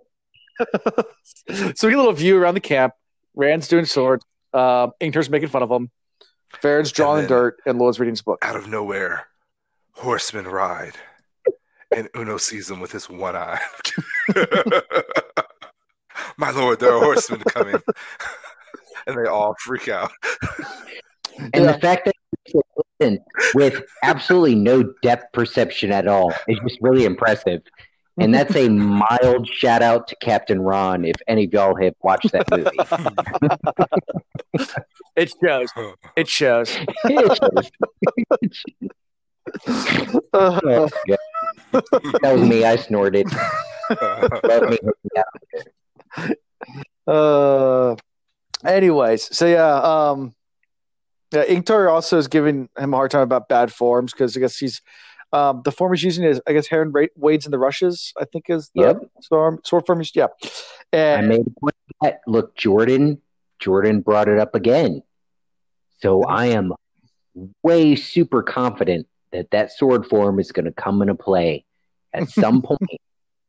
so we get a little view around the camp. Rand's doing swords. Um, Ingtar's making fun of him. Verin's drawing then- dirt, and Loial's reading his book. Out of nowhere, horsemen ride, and Uno sees them with his one eye. My lord, there are horsemen coming, and they all freak out. And Yeah. the fact that with absolutely no depth perception at all is just really impressive. And that's a mild shout out to Captain Ron if any of y'all have watched that movie. It shows. It shows. Uh, Oh, God. that was me. I snorted. Love me. Yeah. Uh, anyways, so yeah, um, yeah, Ingtar also is giving him a hard time about bad forms because I guess he's um, the form he's using is I guess Heron wades in the rushes. I think is the Yep. sword, sword form. Yeah, I made a point that. Look, Jordan. Jordan brought it up again. So I am way super confident that that sword form is going to come into play at some point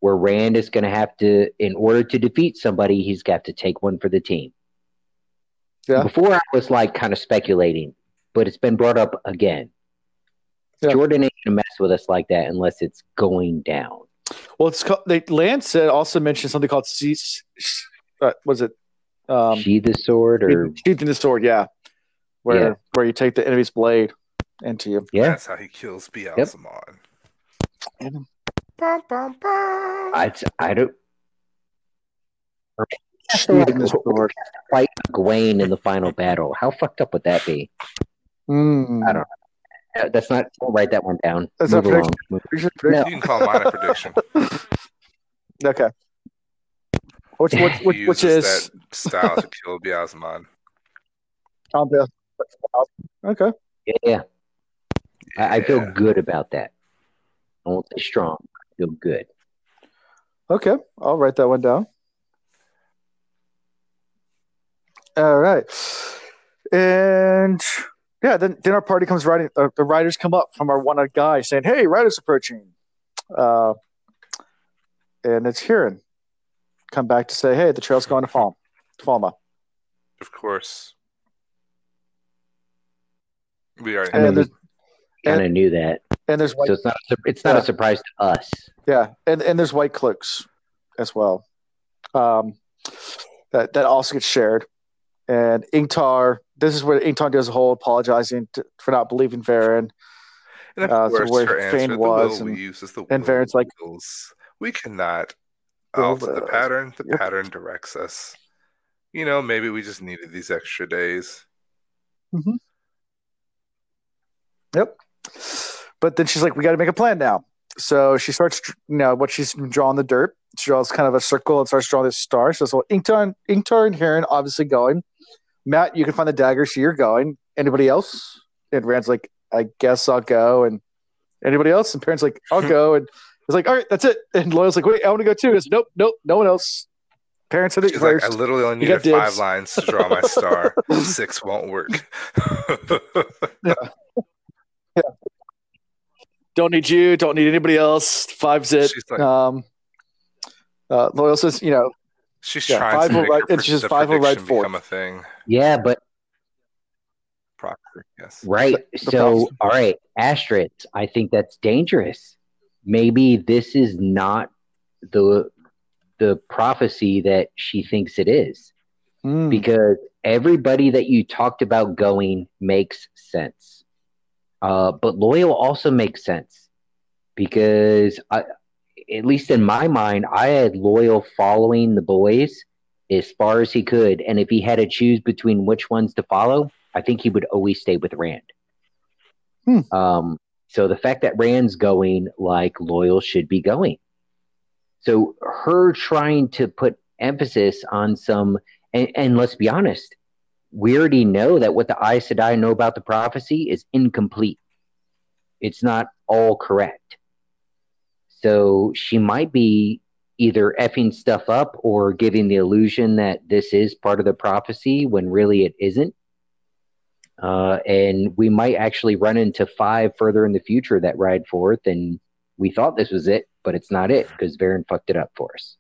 where Rand is going to have to, in order to defeat somebody, he's got to take one for the team. Yeah. Before I was like kind of speculating, but it's been brought up again. Yeah. Jordan ain't going to mess with us like that unless it's going down. well, it's called, they Lance said also mentioned something called C. Uh, was it um, Sheath the sword or. sheathing the sword? Yeah, where Yeah. where you take the enemy's blade into you. Yeah. That's how he kills Ba'alzamon. And- Bum, bum, bum. I, I don't. Sheathing the sword. fight Gawyn in the final battle. How fucked up would that be? Mm. I don't Uh, Uh, that's not. I'll write that one down. That's Move not along. Move- You You can call mine a prediction. Okay. Which which He which, which uses is that style to kill Ba'alzamon. Okay. Yeah, I, I feel good about that. I won't say strong. I feel good. Okay, I'll write that one down. All right, and yeah, then then our party comes riding. Uh, the riders come up from our one-eyed guy saying, "Hey, riders approaching," uh, and it's Hurin. Come back to say, "Hey, the trail's going to Falm, Falma." Of course. We already I And mean, there's Kind of knew that, and there's white, so it's not. a It's not Yeah. a surprise to us. yeah, and and there's white cloaks as well. Um, that that also gets shared. And Ingtar, this is where Ingtar does a whole apologizing to, for not believing Verin. And of Uh, course, where her Fain was, we and- and Verin's like- we cannot alter the pattern. The Yep. pattern directs us. You know, maybe we just needed these extra days. Yep. But then she's like, we got to make a plan now. So she starts, you know, what she's drawing the dirt. She draws kind of a circle and starts drawing this star. So, so Ingtar, Ingtar and Hurin obviously going. Mat, you can find the dagger, so you're going. Anybody else? And Rand's like, I guess I'll go. And anybody else? And Perrin's like, I'll go. And it's like, all right, that's it. And Loial's like, wait, I want to go too. It's nope, nope, no one else. Parents said it She's like. I literally only needed five dibs. lines to draw my star. Six won't work. Yeah. don't need you. Don't need anybody else. Five's it. Like- um, uh, Loial says, you know, She's Yeah, trying five to will make write- her says the five will write prediction become a thing. Yeah, but Proper, yes. right. The- the so, prophecy. all right, asterisk. I think that's dangerous. Maybe this is not the the prophecy that she thinks it is. hmm, because everybody that you talked about going makes sense. Uh, but Loial also makes sense because I, at least in my mind, I had Loial following the boys as far as he could, and if he had to choose between which ones to follow, I think he would always stay with Rand. Hmm. Um, so the fact that Rand's going, like Loial should be going. So her trying to put emphasis on some and, and let's be honest, we already know that what the Aes Sedai know about the prophecy is incomplete. It's not all correct. So she might be either effing stuff up or giving the illusion that this is part of the prophecy when really it isn't. Uh, and we might actually run into five further in the future that ride forth, and we thought this was it, but it's not it because Verin fucked it up for us.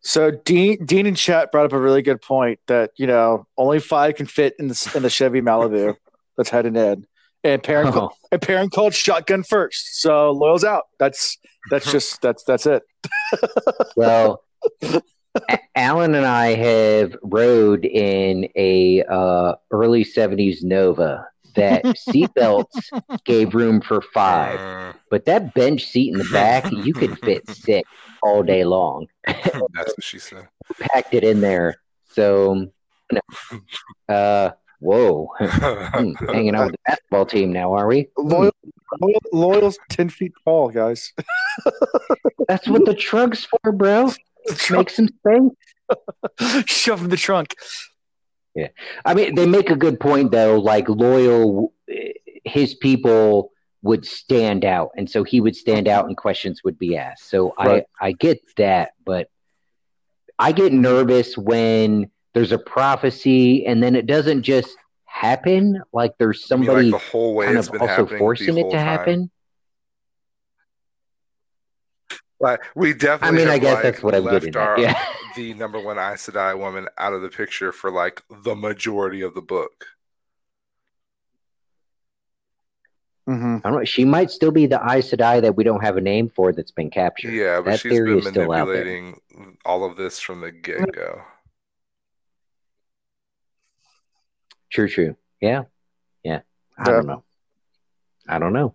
So Dean Dean in chat brought up a really good point that you know only five can fit in the in the Chevy Malibu that's heading in, and Perrin Oh. and Perrin called shotgun first. So Loial's out. That's that's just that's that's it. Well, Alan and I have rode in a uh, early '70s Nova that seatbelts gave room for five, Uh, but that bench seat in the back, you could fit six all day long. that's what she said. Packed it in there, so no. uh, whoa, Hmm, hanging out with the basketball team now, are we? Loial, Loial Loial's ten feet tall, guys. That's what the trunk's for, bro. Make some space. Shove in the trunk. Yeah. I mean, they make a good point though. Like Loial, his people would stand out, and so he would stand out, and questions would be asked. So Right. I I get that, but I get nervous when there's a prophecy and then it doesn't just happen. Like there's somebody like the whole way kind it's of been also forcing the it to time. happen. Like we definitely. I definitely. mean, I guess like, that's what I'm left getting our, at. Yeah. the number one Aes Sedai woman out of the picture for like the majority of the book. Mm-hmm. I don't know. She might still be the Aes Sedai that we don't have a name for that's been captured. Yeah, but That she's theory been still manipulating all of this from the get go. True, true. Yeah. Yeah. I Yeah. don't know. I don't know.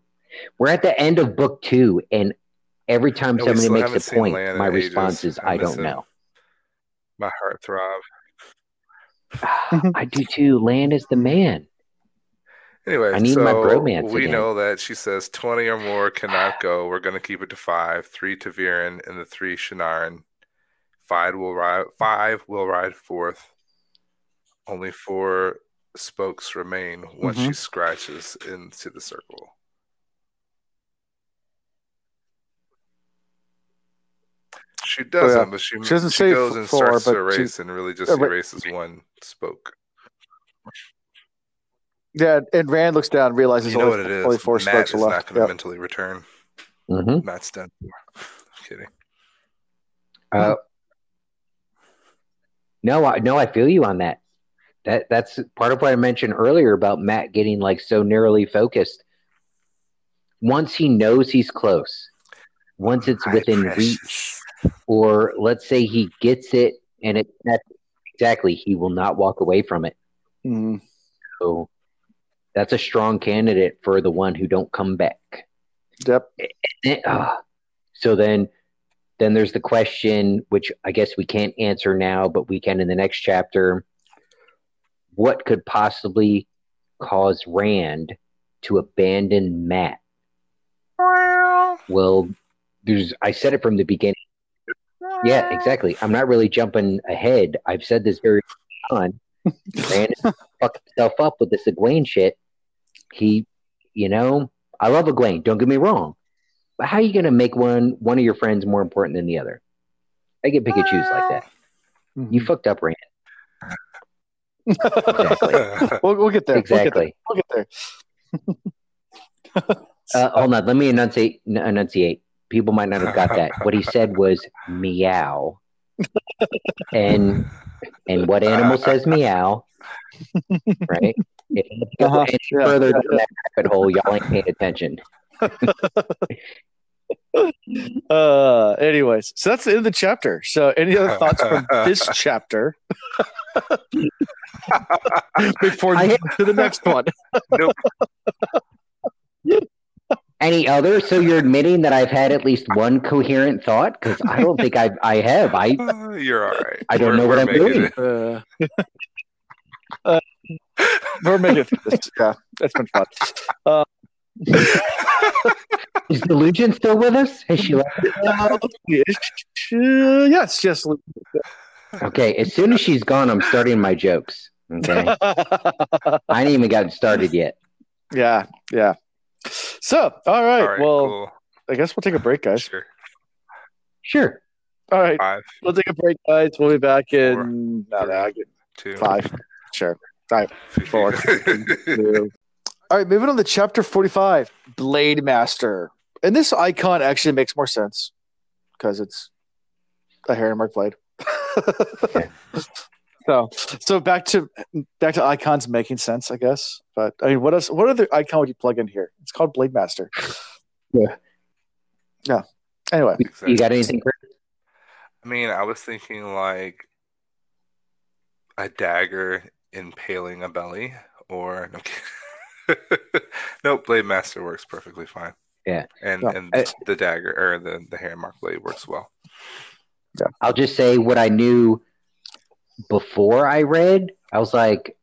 We're at the end of book two, and every time And somebody makes a point, Lan in my ages. response is, I I don't him. know. My heart throb. I do too. Lan is the man. Anyway, I need so my bromance we again. know that she says 20 or more cannot go. We're going to keep it to five. Three ta'veren and the three Shienaran. Five will ride. Five will ride forth. Only four spokes remain once Mm-hmm. she scratches into the circle. She doesn't, yeah. but she, She doesn't she say goes f- and four, starts to but she- erase and really just uh, but- erases one spoke. Yeah, and Rand looks down, and realizes You know only, what it is. only four Mat spokes are is not left. going to Yep. mentally return. hmm Mat's done. kidding. Uh, no, I, no, I feel you on that. That that's part of what I mentioned earlier about Mat getting like so narrowly focused. Once he knows he's close, once it's My within precious. reach, or let's say he gets it and it exactly he will not walk away from it. Mhm. So that's a strong candidate for the one who don't come back. Yep. Eh, ah. so then then there's the question which I guess we can't answer now, but we can in the next chapter. What could possibly cause Rand to abandon Mat? Well, there's I said it from the beginning. Yeah, exactly. I'm not really jumping ahead. I've said this very on. Rand fucked himself up with this Egwene shit. He, you know, I love Egwene. Don't get me wrong, but how are you gonna make one one of your friends more important than the other? I get pick and choose like that. You Mhm. fucked up, Rand. Exactly. We'll, we'll get there. exactly. We'll get there. We'll get there. Uh, hold on. Let me enunciate. n- Enunciate. People might not have got that. What he said was meow, and and what animal says meow, right? If you go Uh-huh. any Yeah, further yeah, down that rabbit hole, y'all ain't paying attention. Uh, anyways, so that's the end of the chapter. So, any other thoughts from this chapter before I- to the next one? nope. Any other? So you're admitting that I've had at least one coherent thought? Because I don't think I I have. I You're all right. I don't know what I'm doing. Uh, uh, we're making it this. Yeah, it's been fun. Is Delusion still with us? Has she left? Uh, yes, yes. Okay. As soon as she's gone, I'm starting my jokes. Okay. I ain't even gotten started yet. yeah, yeah. So, all right. All right, well, cool. I guess we'll take a break, guys. Sure. Sure. All right, Five, we'll take a break, guys. We'll be back Four, in no, no, I get two, five. Sure. All fifty. four. two. All right, moving on to chapter 45, Blade Master. And this icon actually makes more sense because it's a hair mark blade. so, so back to back to icons making sense, I guess. But I mean, what else? What other icon would you plug in here? It's called Blade Master. Yeah. Yeah. Anyway, You got anything? I mean, I was thinking like a dagger impaling a belly, or no, nope, blade master works perfectly fine. Yeah. and Yeah. and I- the dagger or the the hair mark blade works well. I'll just say what I knew before I read. I was like,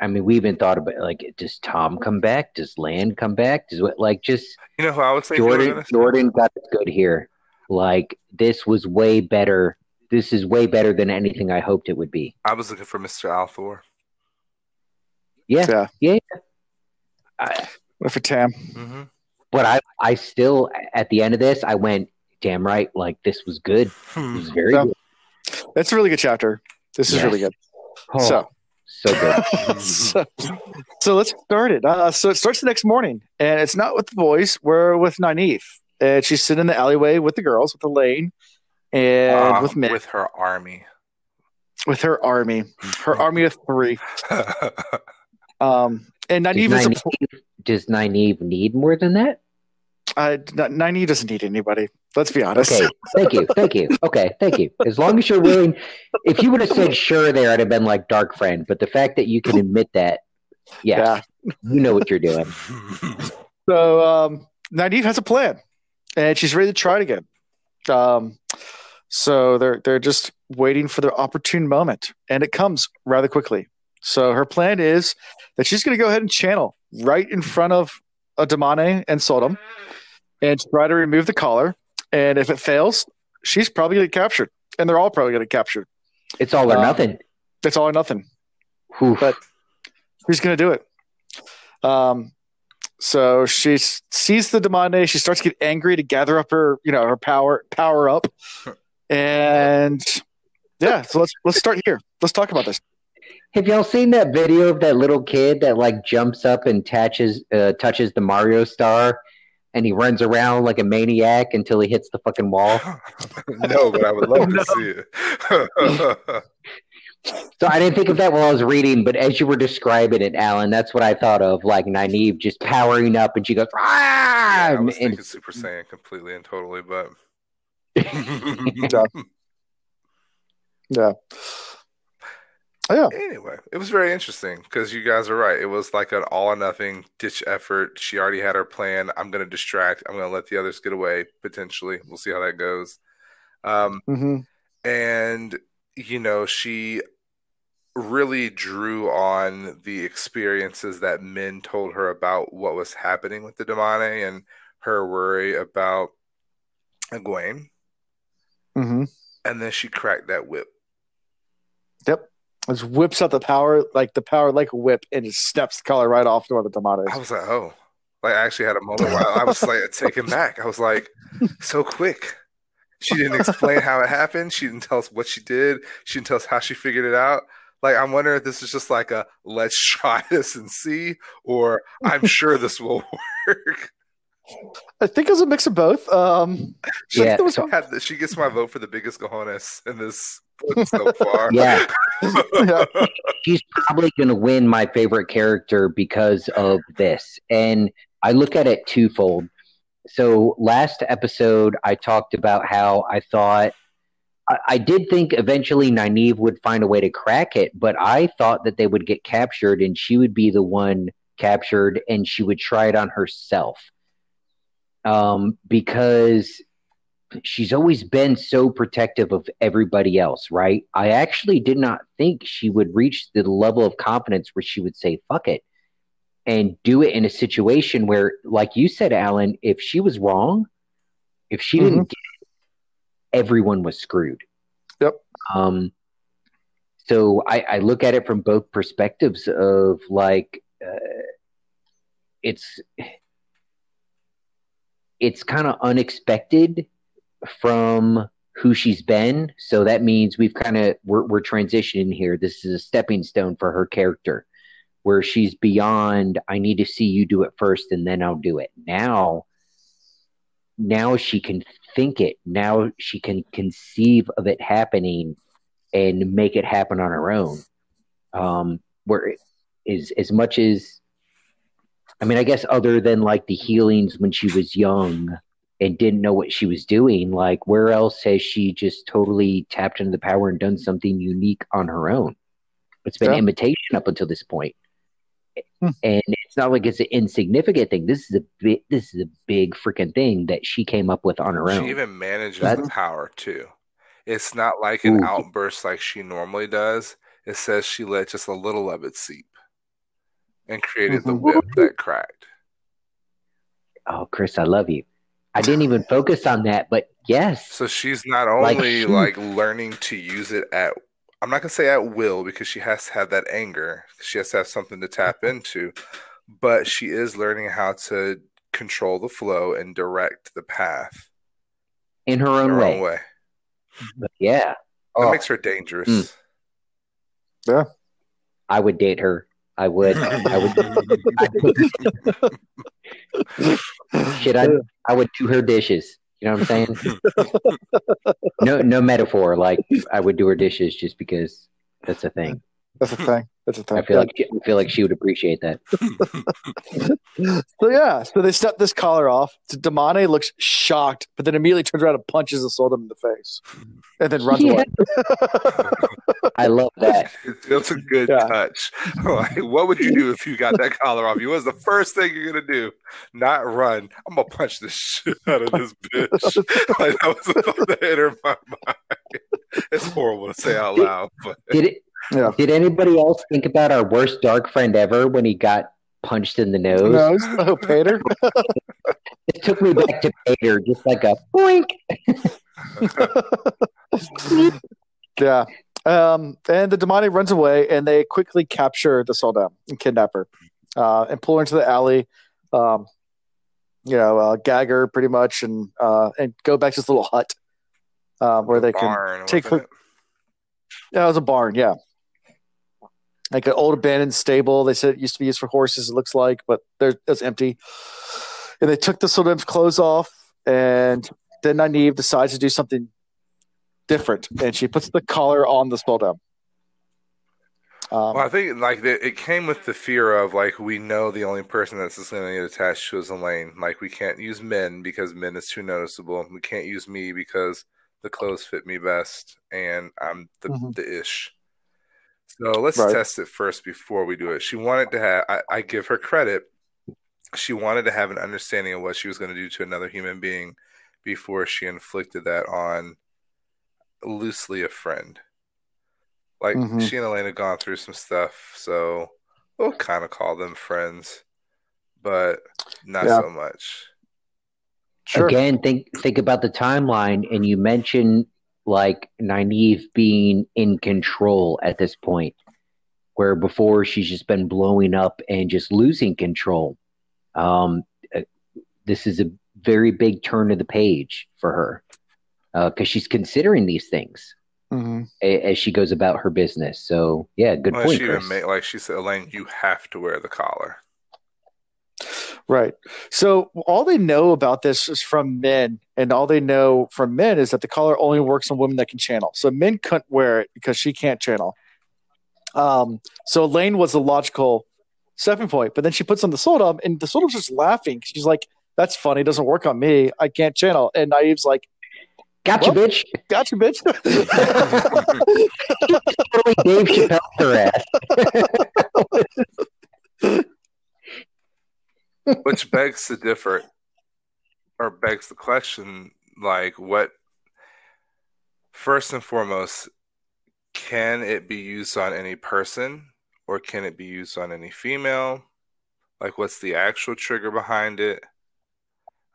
I mean, we even thought about like, does Thom come back? Does Lan come back? Does what? Like, just You know who I would say? Jordan. Jordan got it good here. Like, this was way better. This is way better than anything I hoped it would be. I was looking for Mister al'Thor. Yeah, yeah. I, What for Tam? Mm-hmm. but I, I still at the end of this, I went, damn right. Like, this was good. It was very Yeah. good. That's a really good chapter. This is really good. Oh, So, so good. so, so let's start it. Uh, so it starts the next morning, and it's not with the boys. We're with Nynaeve, and she's sitting in the alleyway with the girls, with Elayne, and Ah, with Min, with her army. with her army, her army of three. Um, and Does Nynaeve is does Nynaeve need more than that? uh, Nynaeve doesn't need anybody. Let's be honest. Okay, thank you, thank you. Okay, thank you. As long as you're willing, if you would have said sure there, I'd have been like dark friend. But the fact that you can admit that, yes, you know what you're doing. So um, Nynaeve has a plan, and she's ready to try it again. Um, so they're they're just waiting for the opportune moment, and it comes rather quickly. So her plan is that she's going to go ahead and channel right in front of a Damane and Sul'dam, and try to remove the collar. And if it fails, she's probably going to get captured, and they're all probably going to get captured. It's all or Um, nothing. It's all or nothing. Whew. but- Who's going to do it? Um, so she sees the Damane. She starts to get angry to gather up her, you know, her power, power up, and yeah. So let's let's start here. Let's talk about this. Have y'all seen that video of that little kid that like jumps up and touches uh, touches the Mario star, and he runs around like a maniac until he hits the fucking wall? no, but I would love to see it. So I didn't think of that while I was reading, but as you were describing it, Alan, that's what I thought of. Like Nynaeve just powering up, and she goes, Yeah, "Ah!" I was and thinking Super Saiyan completely and totally, but Yeah. Oh, yeah. anyway, it was very interesting because you guys are right. It was like an all or nothing ditch effort. She already had her plan. I'm going to distract. I'm going to let the others get away potentially. We'll see how that goes. Um, hmm and you know she really drew on the experiences that Min told her about what was happening with the Damane and her worry about Egwene. hmm And then she cracked that whip. Yep. Just whips out the power, like the power, like a whip, and just snaps the collar right off one of the tomatoes. I was like, oh, like I actually had a moment where I was like taken back. I was like, so quick. She didn't explain how it happened. She didn't tell us what she did. She didn't tell us how she figured it out. Like, I'm wondering if this is just like a let's try this and see, or I'm sure this will work. I think it was a mix of both. Um, She, Yeah, there so- had the- she gets my vote for the biggest cojones in this book so far. Yeah. yeah. she's probably going to win my favorite character because of this. And I look at it twofold. So last episode, I talked about how I thought I, I did think eventually Nynaeve would find a way to crack it, but I thought that they would get captured and she would be the one captured and she would try it on herself. Um, because she's always been so protective of everybody else, right? I actually did not think she would reach the level of confidence where she would say, fuck it, and do it in a situation where, like you said, Alan, if she was wrong, if she didn't get it, everyone was screwed. Yep. Um, so I, I look at it from both perspectives of like, uh, it's, it's kind of unexpected from who she's been. So that means we've kind of we're, we're transitioning here. This is a stepping stone for her character, where she's beyond. I need to see you do it first, and then I'll do it. Now, now she can think it. Now she can conceive of it happening, and make it happen on her own. Um, where is as much as I mean, I guess other than like the healings when she was young and didn't know what she was doing, like where else has she just totally tapped into the power and done something unique on her own? It's been Yeah. imitation up until this point. Hmm. And it's not like it's an insignificant thing. This is a big this is a big freaking thing that she came up with on her own. She even manages That's- the power too. It's not like an Ooh. outburst like she normally does. It says she let just a little of it seep and created the Mhm. whip that cracked. oh, Chris, I love you. I didn't even focus on that, but yes. So she's not Like, only she- like learning to use it at I'm not gonna say at will because she has to have that anger. She has to have something to tap into, but she is learning how to control the flow and direct the path in her in own her way. own way. Yeah. That Oh, makes her dangerous. Mm. I would date her. I would. I would. Shit, I I would do her dishes. You know what I'm saying? no, no metaphor. Like I would do her dishes just because that's a thing. That's a hmm. thing. That's a thing. I feel like she, I feel like she would appreciate that. So yeah, so they step this collar off. So Damane looks shocked, but then immediately turns around and punches the Sul'dam in the face, and then runs Yeah. away. I love that. That's a good Yeah. touch. like, what would you do if you got that collar off you? What's the first thing you're gonna do? Not run. I'm gonna punch the shit out of this bitch. like that was the thought that entered my mind. It's horrible to say out loud, but Did it? Yeah. Did anybody else think about our worst dark friend ever when he got punched in the nose? Nose, oh, Pater. It took me back to Pater, just like a boink. yeah. Um, and the Damane runs away, and they quickly capture the Sul'dam and kidnap her, uh, and pull her into the alley. Um, you know, uh, gag her pretty much, and uh, and go back to this little hut uh, where they can barn, take wasn't her- Yeah, it was a barn. Yeah, like an old abandoned stable. They said it used to be used for horses. It looks like, but there it's empty. And they took the Sul'dam's clothes off, and then Nynaeve decides to do something different, and she puts the collar on the Sul'dam. Um, Well, I think like the, it came with the fear of like we know the only person that's just going to get attached to is Elayne. Like we can't use Min because Min is too noticeable. We can't use me because the clothes fit me best and I'm the Mhm. the ish. So let's Right. test it first before we do it. She wanted to have. I, I give her credit. She wanted to have an understanding of what she was going to do to another human being before she inflicted that on loosely a friend. Like Mhm. she and Elayne had gone through some stuff, so we'll kind of call them friends, but not Yeah. so much. sure. Again, think think about the timeline, and you mentioned like Nynaeve being in control at this point, where before she's just been blowing up and just losing control. Um, uh, this is a very big turn of the page for her because she's considering these things hmm as she goes about her business. So, yeah, good Well, point, she Chris. made like she said, Elayne, you have to wear the collar. Right. So all they know about this is from Min, and all they know from Min is that the collar only works on women that can channel. So Min couldn't wear it because she can't channel. Um, so Elayne was the logical stepping point, but then she puts on the Sul'dam, and the Sul'dam's just laughing. She's like, "That's funny. It doesn't work on me. I can't channel." And Nynaeve's like, Gotcha, Well- bitch. "Gotcha, bitch." Totally Dave Chappelle her ass. Which begs the differ or begs the question like what first and foremost can it be used on any person or can it be used on any female? Like what's the actual trigger behind it?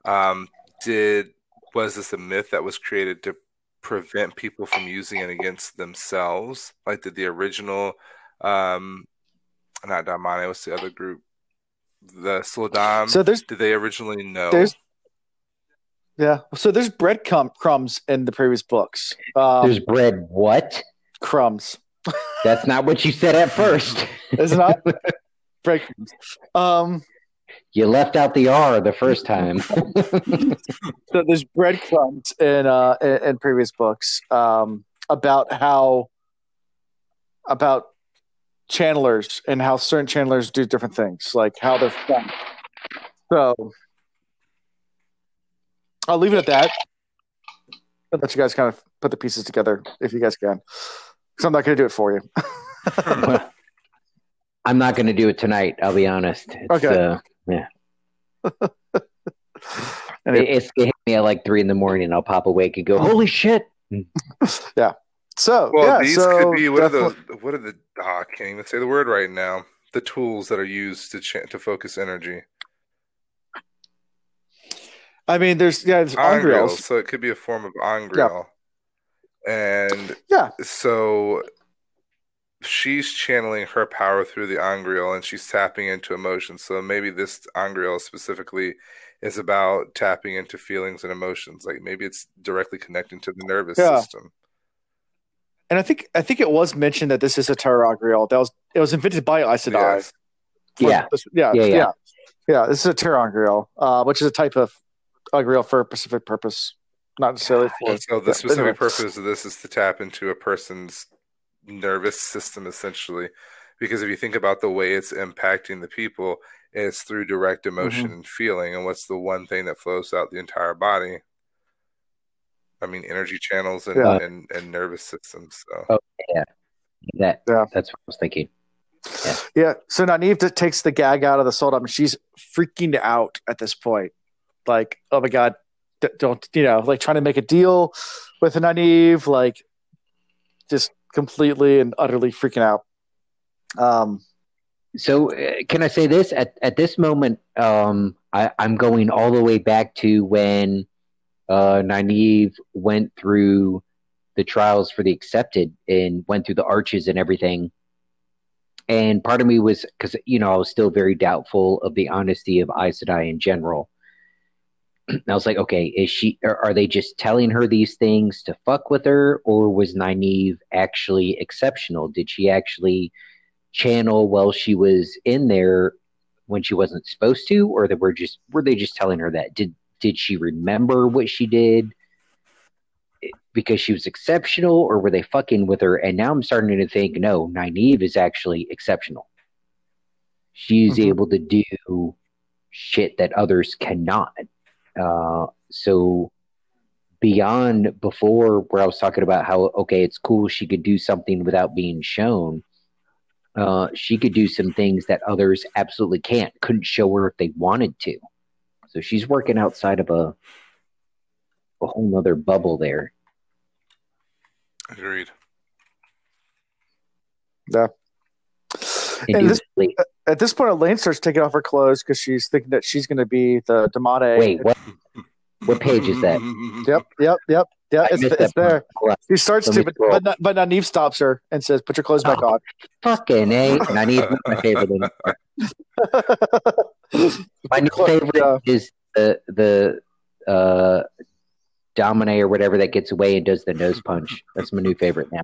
Um did was this a myth that was created to prevent people from using it against themselves? Like did the original um not Damane, what's the other group the Sul'dam so there's did they originally know? There's- yeah. So there's bread crumb, crumbs in the previous books. Um, There's bread. What? crumbs. That's not what you said at first. It's it not? breadcrumbs. Um, You left out the R the first time. so there's breadcrumbs in uh in, in previous books um, about how about channelers and how certain channelers do different things, like how they're fun. So I'll leave it at that. I'll let you guys kind of put the pieces together if you guys can. Because I'm not going to do it for you. I'm not going to do it tonight. I'll be honest. It's, Okay. Uh, yeah. Anyway. It, it's gonna hit me at like three in the morning. I'll pop awake and go, "Holy shit!" Yeah. So Well, yeah, these so could be what are the what are the I can't even say the word right now. The tools that are used to ch- to focus energy. I mean, there's yeah, there's angreal, so it could be a form of angreal. And Yeah. so she's channeling her power through the angreal and she's tapping into emotions. So maybe this angreal specifically is about tapping into feelings and emotions. Like maybe it's directly connecting to the nervous Yeah. system. And I think I think it was mentioned that this is a ter'angreal. That was it was invented by Aes Sedai. Yes. Yeah. This- yeah, Yeah, yeah, yeah. yeah, This is a ter'angreal, uh, which is a type of angreal for a specific purpose, not necessarily for. And so the specific anyway. purpose of this is to tap into a person's nervous system essentially. Because if you think about the way it's impacting the people, it's through direct emotion Mm-hmm. and feeling. And what's the one thing that flows out the entire body? I mean, energy channels and, Yeah. and, and nervous systems. So Oh. That Yeah. that's what I was thinking. Yeah. So Nynaeve takes the gag out of the soul. I mean, she's freaking out at this point. Like, oh my god, d- don't you know? Like trying to make a deal with Nynaeve, like just completely and utterly freaking out. Um. So uh, can I say this at at this moment? Um, I, I'm going all the way back to when uh, Nynaeve went through the trials for the accepted and went through the arches and everything. And part of me was because you know I was still very doubtful of the honesty of Aes Sedai in general. I was like, okay, is she? Are, they just telling her these things to fuck with her, or was Nynaeve actually exceptional? Did she actually channel while she was in there when she wasn't supposed to, or they were just were they just telling her that? Did did she remember what she did because she was exceptional, or were they fucking with her? And now I'm starting to think, no, Nynaeve is actually exceptional. She's Mhm. able to do shit that others cannot. Uh, so beyond before where I was talking about how okay, it's cool she could do something without being shown. Uh, she could do some things that others absolutely can't. Couldn't show her if they wanted to. So she's working outside of a a whole nother bubble there. agreed. And this, Indubitably. Uh, at this point, Elayne starts taking off her clothes because she's thinking that she's going to be the Damane. Wait, what? What page is that? Yep. Yep. Yep. Yeah. I It's, it's there. Hold. She starts Let to, but scroll. but, not- but Nynaeve stops her and says, "Put your clothes back oh, on." Fucking a, and my favorite. My new favorite Yeah. is the the uh, Domine or whatever that gets away and does the nose punch. That's my new favorite now.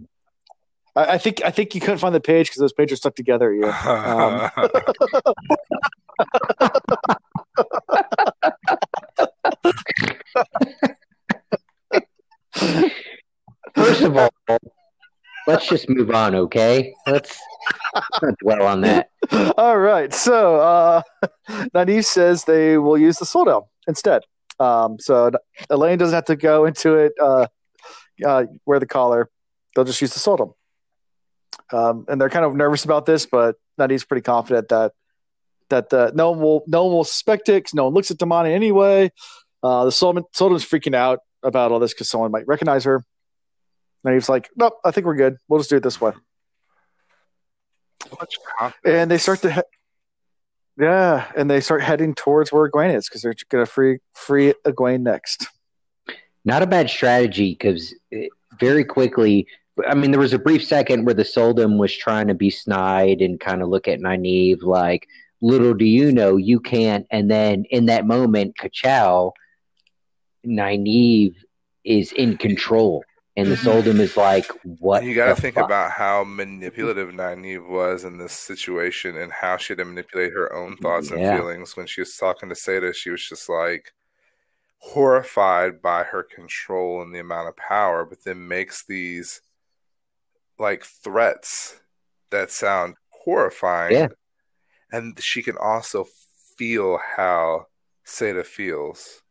I, I think I think you couldn't find the page because those pages are stuck together. Yeah. Um, First of all, let's just move on, okay? Let's not dwell on that. All right. So uh, says they will use the sul'dam instead. Um, so Elayne doesn't have to go into it, uh, uh, wear the collar. They'll just use the sul'dam. Um, and they're kind of nervous about this, but Nynaeve's pretty confident that that uh, no one will no one will suspect it 'cause no one looks at Damane anyway. Uh, the soul Sul'dam's freaking out about all this because someone might recognize her. Nynaeve's like, nope, I think we're good. We'll just do it this way. So much confidence. and they start to he- yeah and they start heading towards where Egwene is because they're gonna free free Egwene next Not a bad strategy because very quickly, I mean, there was a brief second where the Sul'dam was trying to be snide and kind of look at Nynaeve like, little do you know, you can't. And then in that moment, Kachow, Nynaeve is in control. And the Sul'dam mm-hmm. is like, what? You got to think fuck? about how manipulative Nynaeve was in this situation and how she had to manipulate her own thoughts and feelings. When she was talking to Seta, she was just like horrified by her control and the amount of power, but then makes these like threats that sound horrifying. Yeah. And she can also feel how Seta feels.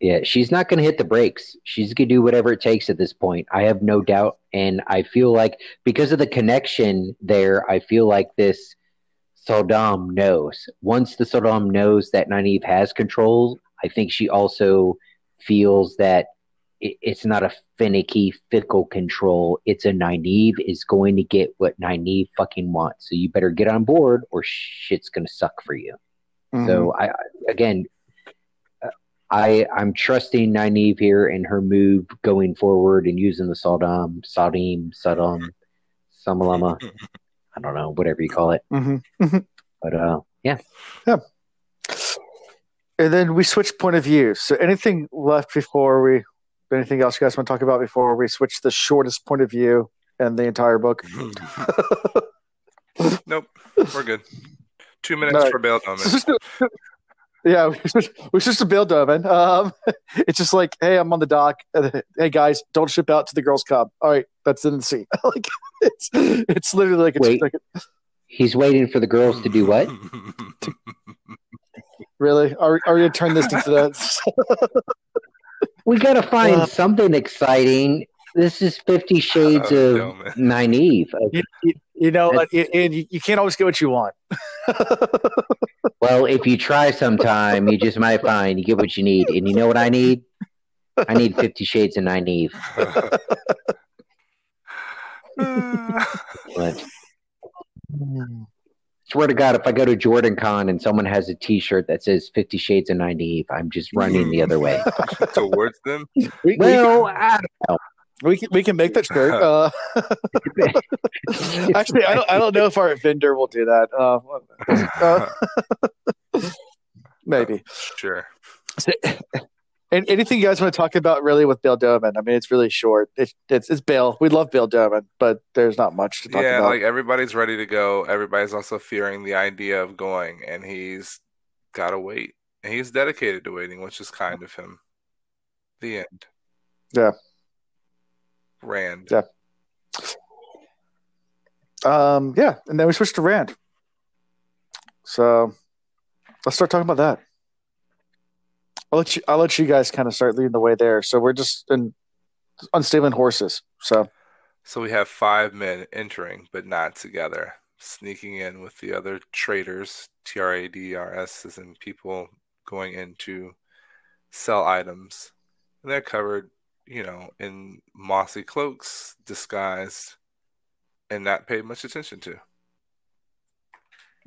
Yeah, she's not going to hit the brakes. She's going to do whatever it takes at this point. I have no doubt. And I feel like because of the connection there, I feel like this Saddam knows. Once the Saddam knows that Nynaeve has control, I think she also feels that it, it's not a finicky, fickle control. It's a Nynaeve is going to get what Nynaeve fucking wants. So you better get on board or shit's going to suck for you. Mhm. So I again, I I'm trusting Nynaeve here in her move going forward and using the Saddam, Sadim, Saddam, Samalama. I don't know, whatever you call it. Mhm. But uh, yeah, yeah. And then we switch point of view. So anything left before we, anything else you guys want to talk about before we switch the shortest point of view and the entire book? nope, we're good. Two minutes All right. for bail So Domon. just to- yeah, we switched, we switched to Bill Domon. Um, it's just like, hey, I'm on the dock. Uh, Hey guys, don't ship out to the girls' club. All right, that's in the sea. like it's it's literally like, it's Wait. like he's waiting for the girls to do what? really are are you gonna turn this into that? We got to find Uh, something exciting. This is Fifty Shades Oh, of no, man. You, you, you know, and you, you can't always get what you want. Well, if you try sometime, you just might find you get what you need. And you know what I need? I need Fifty Shades of Nynaeve. But swear to God, if I go to JordanCon and someone has a T-shirt that says Fifty Shades of Nynaeve, I'm just running the other way. Towards them. Well, we, we, Well, I we can we can make that shirt. Uh, actually, I don't I don't know if our vendor will do that. Uh, uh, maybe. Sure. And anything you guys want to talk about really with Bill Domon? I mean, it's really short. It's it's, it's Bill. We love Bill Domon, but there's not much to talk Yeah, about. Yeah, like everybody's ready to go. Everybody's also fearing the idea of going, and he's got to wait. And he's dedicated to waiting, which is kind of him. The end. Yeah. Rand. Yeah. Um, yeah, and then we switched to Rand. So let's start talking about that. I'll let you. I'll let you guys kind of start leading the way there. So we're just in unstable horses. So So we have five men entering, but not together, sneaking in with the other traders, T R A D R S, as in people going in to sell items. And they're covered, you know, in mossy cloaks, disguised, and not paid much attention to.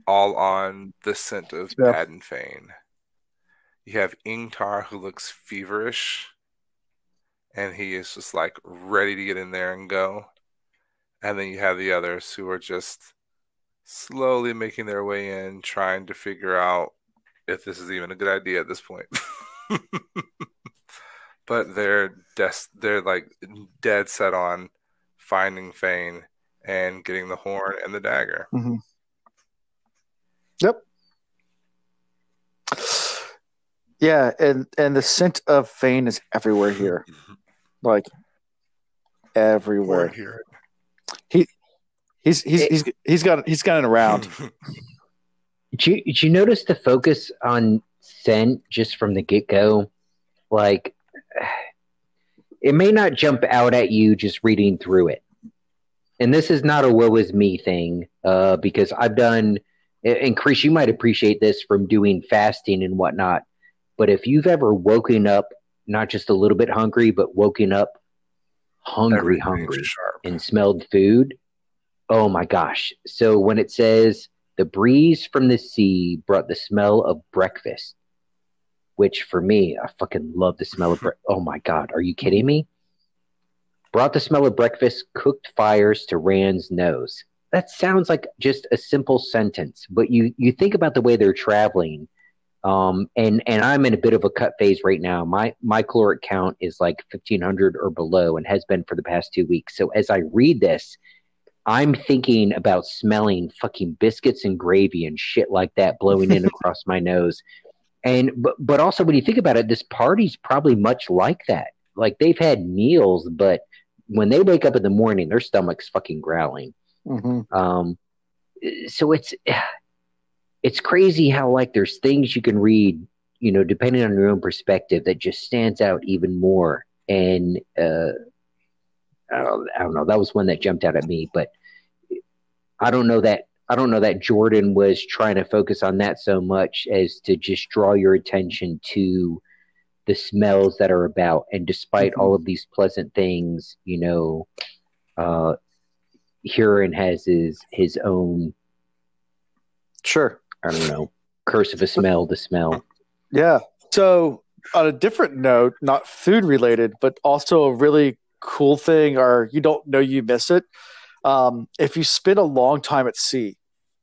All on the scent of Yeah. Padan Fain. You have Ingtar who looks feverish and he is just like ready to get in there and go. And then you have the others who are just slowly making their way in, trying to figure out if this is even a good idea at this point. but they're des- they're like dead set on finding Fain and getting the horn and the dagger. mhm. yep, yeah, and and the scent of Fain is everywhere here, like everywhere. here. He's he's he's he's got he's gotten around. Did you, did you notice the focus on scent just from the get go? Like, it may not jump out at you just reading through it. And this is not a woe is me thing, uh, because I've done, and Chris, you might appreciate this from doing fasting and whatnot. But if you've ever woken up, not just a little bit hungry, but woken up hungry, hungry, sharp. and smelled food. Oh my gosh. So when it says the breeze from the sea brought the smell of breakfast, which for me, I fucking love the smell of breakfast. Oh my God. Are you kidding me? Brought the smell of breakfast, cooked fires to Rand's nose. That sounds like just a simple sentence, but you, you think about the way they're traveling. Um, and, and I'm in a bit of a cut phase right now. My, my caloric count is like 1500 or below and has been for the past two weeks. So as I read this, I'm thinking about smelling fucking biscuits and gravy and shit like that blowing in across my nose. And but but also when you think about it, this party's probably much like that. Like they've had meals, but when they wake up in the morning, their stomach's fucking growling. Mm-hmm. Um, so it's it's crazy how like there's things you can read, you know, depending on your own perspective, that just stands out even more. And uh, I don't, I don't know, that was one that jumped out at me, but I don't know that I don't know that Jordan was trying to focus on that so much as to just draw your attention to the smells that are about. And despite Mm-hmm. all of these pleasant things, you know, uh, Hurin has his his own Sure. I don't know curse of a smell the smell. Yeah. So, on a different note, not food related, but also a really cool thing, or you don't know you miss it. Um, if you spend a long time at sea,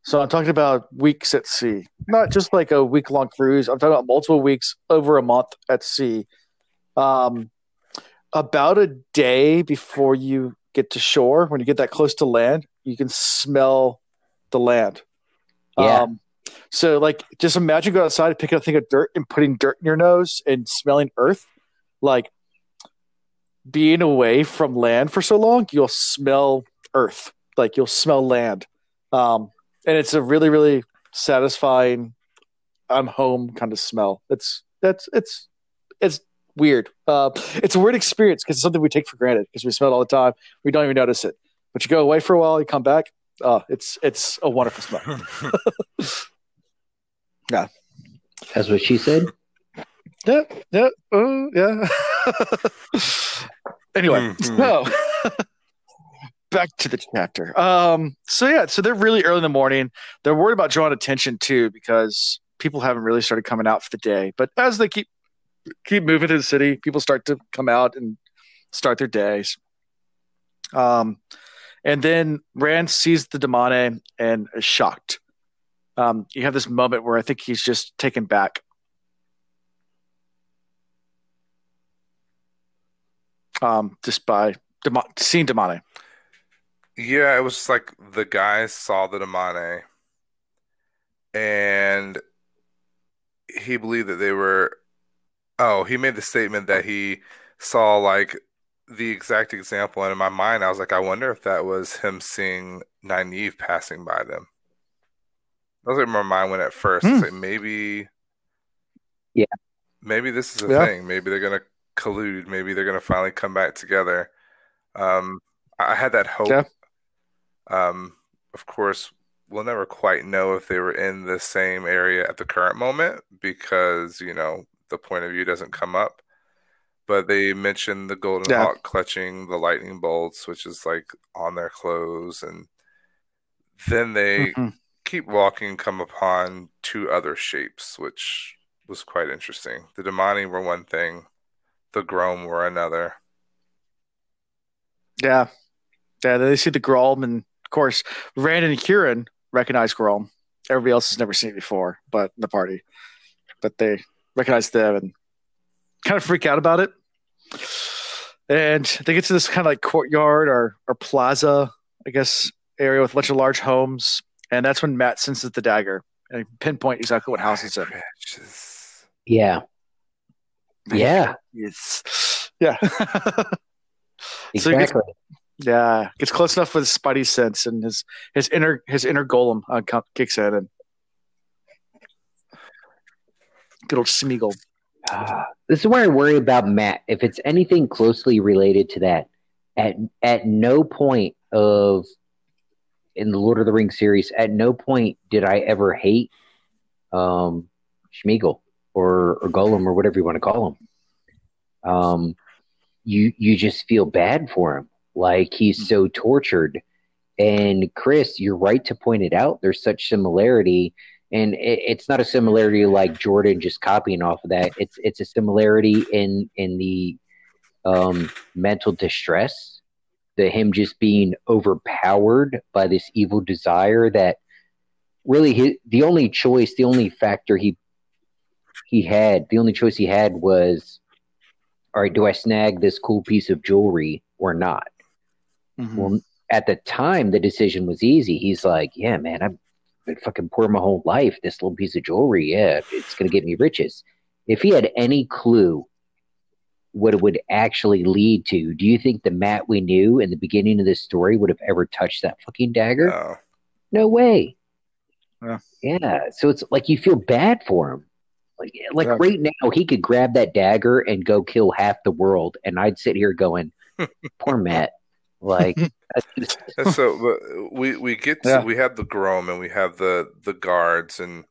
so I'm talking about weeks at sea, not just like a week long cruise. I'm talking about multiple weeks over a month at sea. Um, about a day before you get to shore, when you get that close to land, you can smell the land. Yeah. Um, so, like, just imagine going outside, and picking up a thing of dirt and putting dirt in your nose and smelling earth. Like, being away from land for so long, you'll smell earth. Like, you'll smell land. Um, and it's a really, really satisfying, I'm home kind of smell. It's, that's, it's, it's weird. Uh, it's a weird experience because it's something we take for granted because we smell it all the time. We don't even notice it. But you go away for a while, you come back. Uh, it's it's a wonderful smell. Yeah, that's what she said. Yeah, yeah, uh, yeah. anyway, Mhm. so back to the chapter. Um, so yeah, so they're really early in the morning. They're worried about drawing attention too because people haven't really started coming out for the day. But as they keep keep moving to the city, people start to come out and start their days. Um, and then Rand sees the Damane and is shocked. Um, you have this moment where I think he's just taken back. Um, just by seeing Damane. Yeah, it was just like the guys saw the Damane and he believed that they were oh, he made the statement that he saw like the exact example and in my mind I was like, I wonder if that was him seeing Nynaeve passing by them. That was where my mind went at first. It's Hmm. like maybe Yeah. maybe this is a Yeah. thing. Maybe they're gonna collude. Maybe they're gonna finally come back together. Um, I I had that hope. Yeah. Um, of course, we'll never quite know if they were in the same area at the current moment because, you know, the point of view doesn't come up. But they mentioned the Golden Yeah. Hawk clutching the lightning bolts, which is like on their clothes. And then they Mhm. keep walking, and come upon two other shapes, which was quite interesting. The Damane were one thing, the grolm were another. Yeah. Yeah, they see the grolm, and of course, Rand and Hurin recognize grolm. Everybody else has never seen it before, but the party. But they recognize them and kind of freak out about it. And they get to this kind of like courtyard or, or plaza, I guess, area with a bunch of large homes. And that's when Mat senses the dagger and pinpoint exactly what house it's in. Yeah. Yeah. It's, yeah. So Exactly. Yeah, gets close enough with spidey sense, and his his inner his inner Gollum uh, kicks in, and good old Smeagol. This is where I worry about Mat. If it's anything closely related to that, at at no point of in the Lord of the Rings series, at no point did I ever hate um Schmeagol or or Gollum or whatever you want to call him. Um, you you just feel bad for him, like he's so tortured. And Chris, you're right to point it out. There's such similarity and it, it's not a similarity like Jordan just copying off of that. It's it's a similarity in in the um, mental distress, the him just being overpowered by this evil desire that really his, the only choice, the only factor he he had, the only choice he had was, all right, do I snag this cool piece of jewelry or not? Mm-hmm. Well, at the time, the decision was easy. He's like, yeah, man, I've been fucking poor my whole life. This little piece of jewelry, yeah, it's going to get me riches. If he had any clue what it would actually lead to. Do you think the Mat we knew in the beginning of this story would have ever touched that fucking dagger? No. No way. Yeah. Yeah. So it's like you feel bad for him. Like, like Yeah. right now, he could grab that dagger and go kill half the world, and I'd sit here going, "Poor Mat." Like, that's just- And so we we get to, Yeah. we have the grolm and we have the the guards and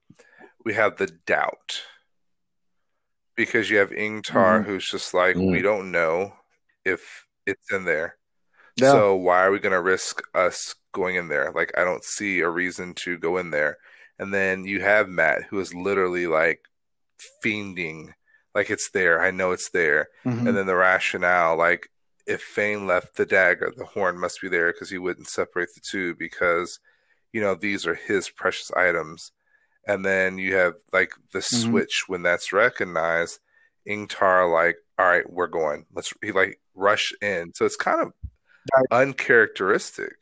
we have the doubt because you have Ingtar Mhm. who's just like we Mm. don't know if it's in there. Yeah. So why are we going to risk us going in there? Like I don't see a reason to go in there. And then you have Mat who is literally like fiending like it's there. I know it's there. Mhm. And then the rationale, like if Fain left the dagger, the horn must be there because he wouldn't separate the two because, you know, these are his precious items. And then you have like the Mhm. switch when that's recognized. Ingtar, like, all right, we're going. Let's he like rush in. So it's kind of uncharacteristic.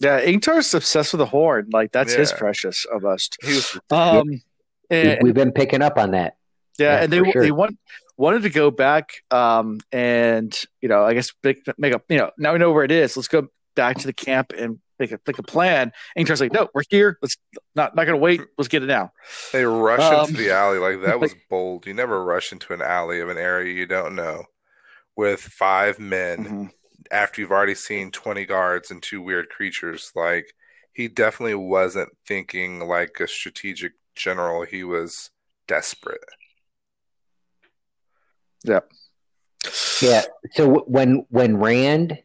Yeah, Ingtar's obsessed with the horn. Like that's his precious of us. was Um, we- and, we've been picking up on that. yeah, yeah, and they sure. they want wanted to go back. Um, and you know, I guess make, make a you know now we know where it is. Let's go back to the camp and make a make a plan. Ingtar's like, no, we're here. Let's not not gonna wait. Let's get it now. They rush Um, into the alley like that was bold. You never rush into an alley of an area you don't know with five men Mhm. after you've already seen 20 guards and two weird creatures. Like he definitely wasn't thinking like a strategic general. He was desperate. Yeah. Yeah. So when when Rand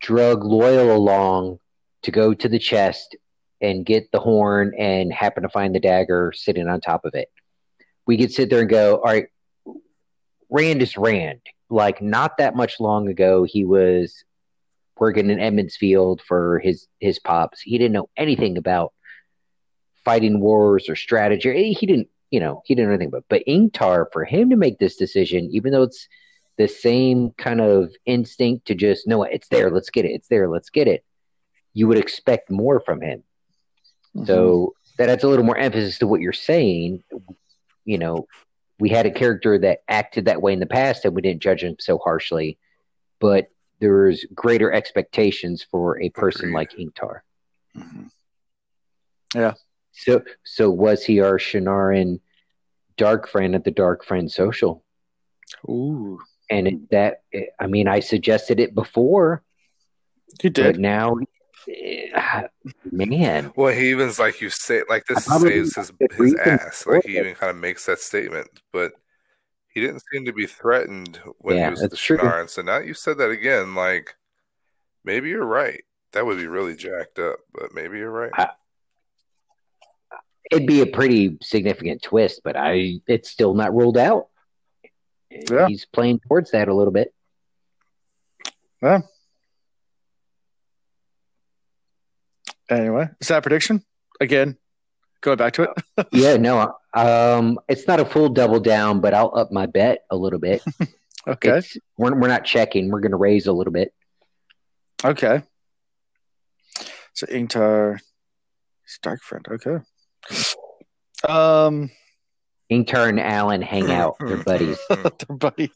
drug Loial along to go to the chest and get the horn and happen to find the dagger sitting on top of it, we could sit there and go, all right, Rand is Rand. Like not that much long ago, he was working in Emond's Field for his his pops. He didn't know anything about fighting wars or strategy. He didn't, you know, he didn't know anything about. But Ingtar, for him to make this decision, even though it's the same kind of instinct to just know it's there, let's get it, it's there, let's get it. You would expect more from him. So that adds a little more emphasis to what you're saying. You know, we had a character that acted that way in the past and we didn't judge him so harshly, but there's greater expectations for a person Agreed. like Ingtar. Mhm. So, so was he our Shienaran dark friend at the Dark Friend Social? Ooh, And it, that, I mean, I suggested it before, he but did. now, eh, man, Well, he even's like you say, like this I saves his his ass. Like he even kind of makes that statement, but he didn't seem to be threatened when Yeah, he was with the that's true. So now you said that again, like maybe you're right. That would be really jacked up, but maybe you're right. I- it'd be a pretty significant twist, but I, it's still not ruled out. Yeah. He's playing towards that a little bit. Anyway, is that a prediction? Again, going back to it. Yeah, no, um, it's not a full double down, but I'll up my bet a little bit. Okay. It's- we're we're not checking. We're going to raise a little bit. Okay. So a dark friend. Okay. Um, Ingtar and Alan hang out. They're buddies. their buddy.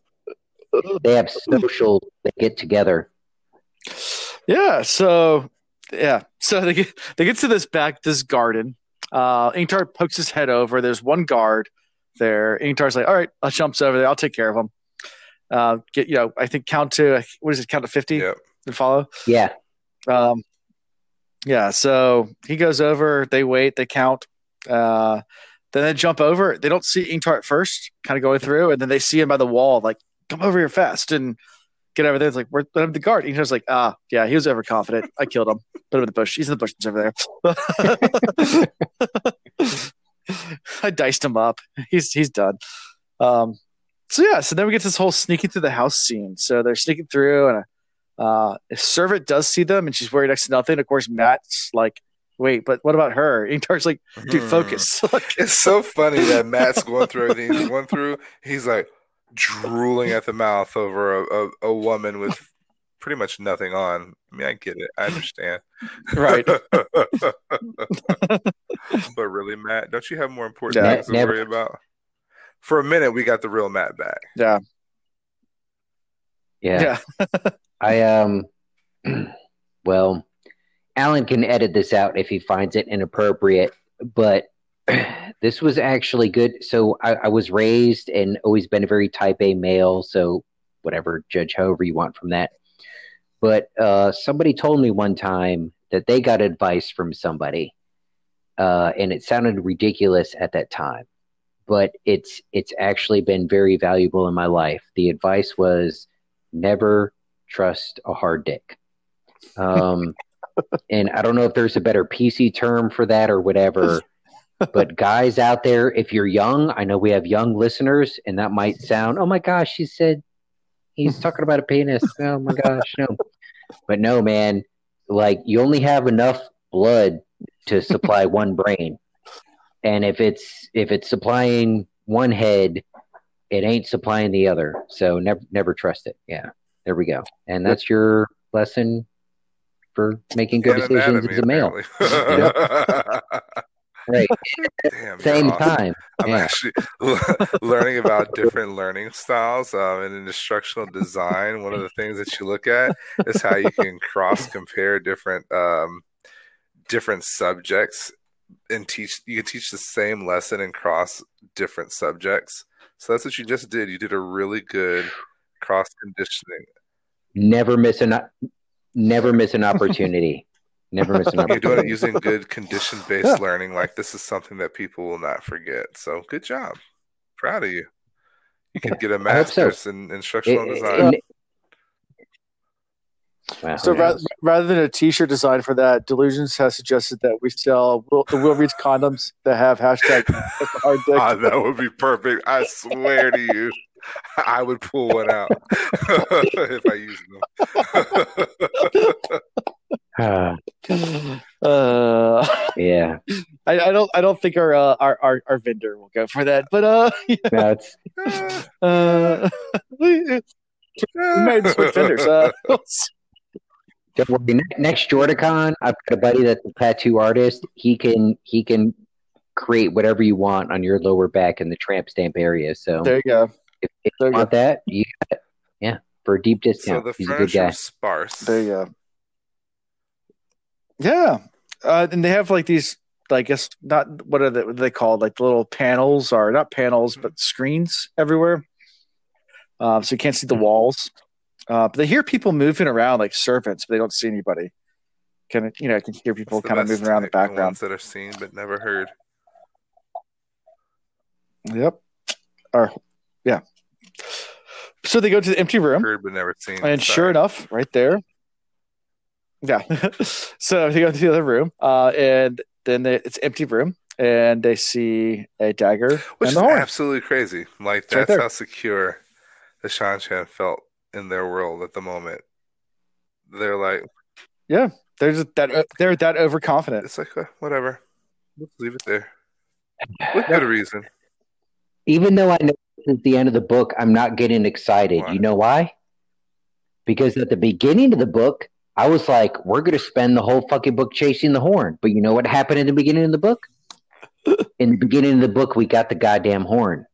They have social. They get together. Yeah. So yeah. So they get they get to this back this garden. Uh, Ingtar pokes his head over. There's one guard there. Ingtar's like, all right, I'll jumps over there. I'll take care of him. Uh, get you know, I think count to what is it? Count to fifty Yep. and follow. Yeah, Um, yeah, so he goes over, they wait, they count, uh, then they jump over. They don't see Ingtar at first, kind of going through, and then they see him by the wall, like, come over here fast and get over there. It's like, where's where's the guard? Ingtar's like, ah, yeah, he was overconfident. I killed him. Put him in the bush. He's in the bushes over there. I diced him up. He's he's done. Um, so yeah, so then we get this whole sneaking through the house scene. So they're sneaking through, and uh, a servant does see them, and she's wearing next to nothing. Of course, Mat's like, "Wait, but what about her?" Ingtar's like, "Dude, Hmm. focus." It's so funny that Mat's going through everything he's going through. He's like drooling at the mouth over a, a, a woman with pretty much nothing on. I mean, I get it. I understand. right? but really, Mat, don't you have more important Yeah. things to Never- worry about? for a minute we got the real Mat back. Yeah. Yeah. Yeah. I um well, Alan can edit this out if he finds it inappropriate, but this was actually good. So I, I was raised and always been a very type A male, so whatever, judge however you want from that. But uh, somebody told me one time that they got advice from somebody, uh, and it sounded ridiculous at that time, but it's it's actually been very valuable in my life. The advice was never trust a hard dick. Um, and I don't know if there's a better PC term for that or whatever. But guys out there, if you're young, I know we have young listeners, and that might sound, oh my gosh, she said he's talking about a penis. Oh my gosh, no. But no, man, like you only have enough blood to supply one brain. And if it's if it's supplying one head, it ain't supplying the other. So never never trust it. Yeah. There we go. And that's your lesson for making good And decisions anatomy, as a male. Right. Damn, Same you're awesome. time. I'm Yeah. actually learning about different learning styles um, and in instructional design. One of the things that you look at is how you can cross compare different um, different subjects and teach. You can teach the same lesson and cross different subjects. So that's what you just did. You did a really good cross conditioning. Never miss an never miss an opportunity. Never miss an opportunity. You're doing it using good condition based Yeah. learning. Like this is something that people will not forget. So good job. Proud of you. You can get a hope so. master's in instructional It- design. it- Wow. So rather, rather than a T-shirt design for that, Delusions has suggested that we sell Will, the Will Reads condoms that have hashtag hard dick. Ah, that would be perfect. I swear to you, I would pull one out if I used them. Uh, yeah. I, I don't I don't think our, uh, our our our vendor will go for that, but uh, That's uh, we, we might switch vendors. Uh, don't worry. Next JordanCon, I've got a buddy that's a tattoo artist. He can he can create whatever you want on your lower back in the tramp stamp area. So there you go. If, if you you want that, you got it. yeah, for a deep so discount. the He's a good guy. sparse. There you go. Yeah, uh, and they have like these. I guess not. What are they, what are they called? Like the little panels, or not panels, but screens everywhere. Um, so you can't see the walls. Uh, but they hear people moving around like servants, but they don't see anybody. Kind of, you know, I can hear people kind of moving around the type, background. ones that are seen but never heard. Yep. Or, yeah. So they go to the empty room. Heard but never seen. And Sorry. sure enough, right there. Yeah. so they go to the other room, uh, and then they, it's empty room, and they see a dagger Which and is horn. absolutely crazy. Like It's right that's there. how secure the Seanchan felt in their world at the moment. They're like, yeah, They're just that they're that overconfident. it's like uh, whatever. Let's leave it there. With good reason. Even though I know this is the end of the book, I'm not getting excited. You know why? Because at the beginning of the book, I was like, we're going to spend the whole fucking book chasing the horn. But you know what happened in the beginning of the book? in the beginning of the book, we got the goddamn horn.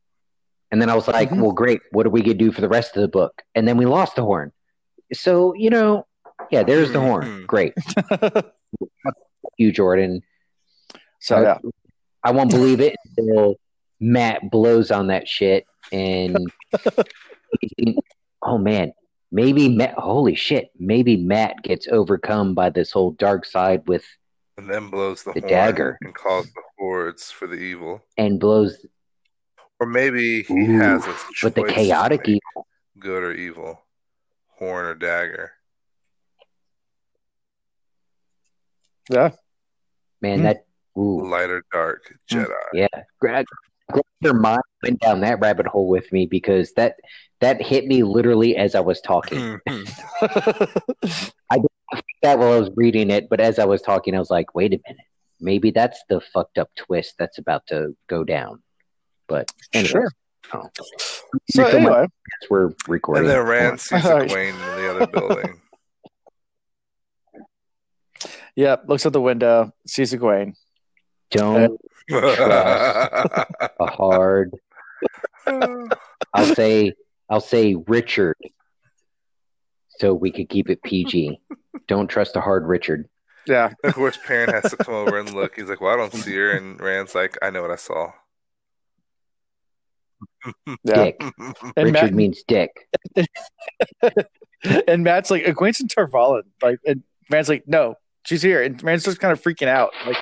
And then I was like, Mhm. well, great. What are we going to do for the rest of the book? And then we lost the horn. So, you know, yeah, there's the horn. Mhm. Great. You, Jordan. so yeah, I won't believe it until Mat blows on that shit and oh man, maybe Mat holy shit, maybe Mat gets overcome by this whole dark side with And then blows the, The horn dagger. and calls the hordes for the evil. and blows Or maybe he Ooh, has a with the chaotic evil. good or evil, horn or dagger. yeah. Man, Hmm. that ooh, Light or dark. Jedi. yeah. Glad glad your mind went down that rabbit hole with me because that that hit me literally as I was talking. Hmm, hmm. I that while I was reading it, but as I was talking, I was like, wait a minute, maybe that's the fucked up twist that's about to go down. But anyway, Sure. oh, So Nick, anyway, we're recording. and then Rand sees Alright. Egwene in the other building. yeah, looks out the window, sees Egwene. Don't a hard I'll say I'll say Richard, so we could keep it PG. Don't trust a hard Richard. Yeah. of course, Perrin has to come over and look. He's like, "Well, I don't see her," and Rand's like, "I know what I saw." Yeah. Dick. And Richard Mat, means dick. and Mat's like, Egwene's in Tar Valon. Like, and Rand's like, no, she's here. And Rand's just kind of freaking out. Like,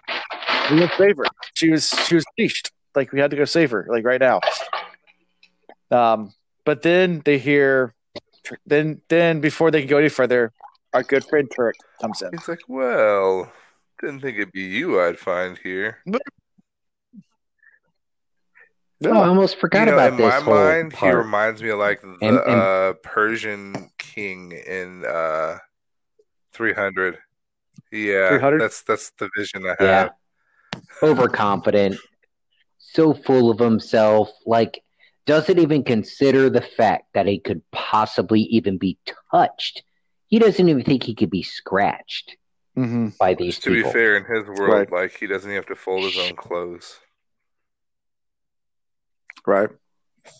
we gotta save her. She was she was leashed. Like, we had to go save her. Like right now. Um, but then they hear, then then before they can go any further, our good friend Turak comes in. He's like, "Well, didn't think it'd be you I'd find here." Oh, I almost forgot you know, about in this my whole mind, he reminds me of like the And- and- uh, Persian king in uh, 300. Yeah, 300? that's that's the vision I Yeah. have. Overconfident, so full of himself, like doesn't even consider the fact that he could possibly even be touched. He doesn't even think he could be scratched Mm-hmm. by these To be fair, in his world, Right. like he doesn't even have to fold his own clothes. Right.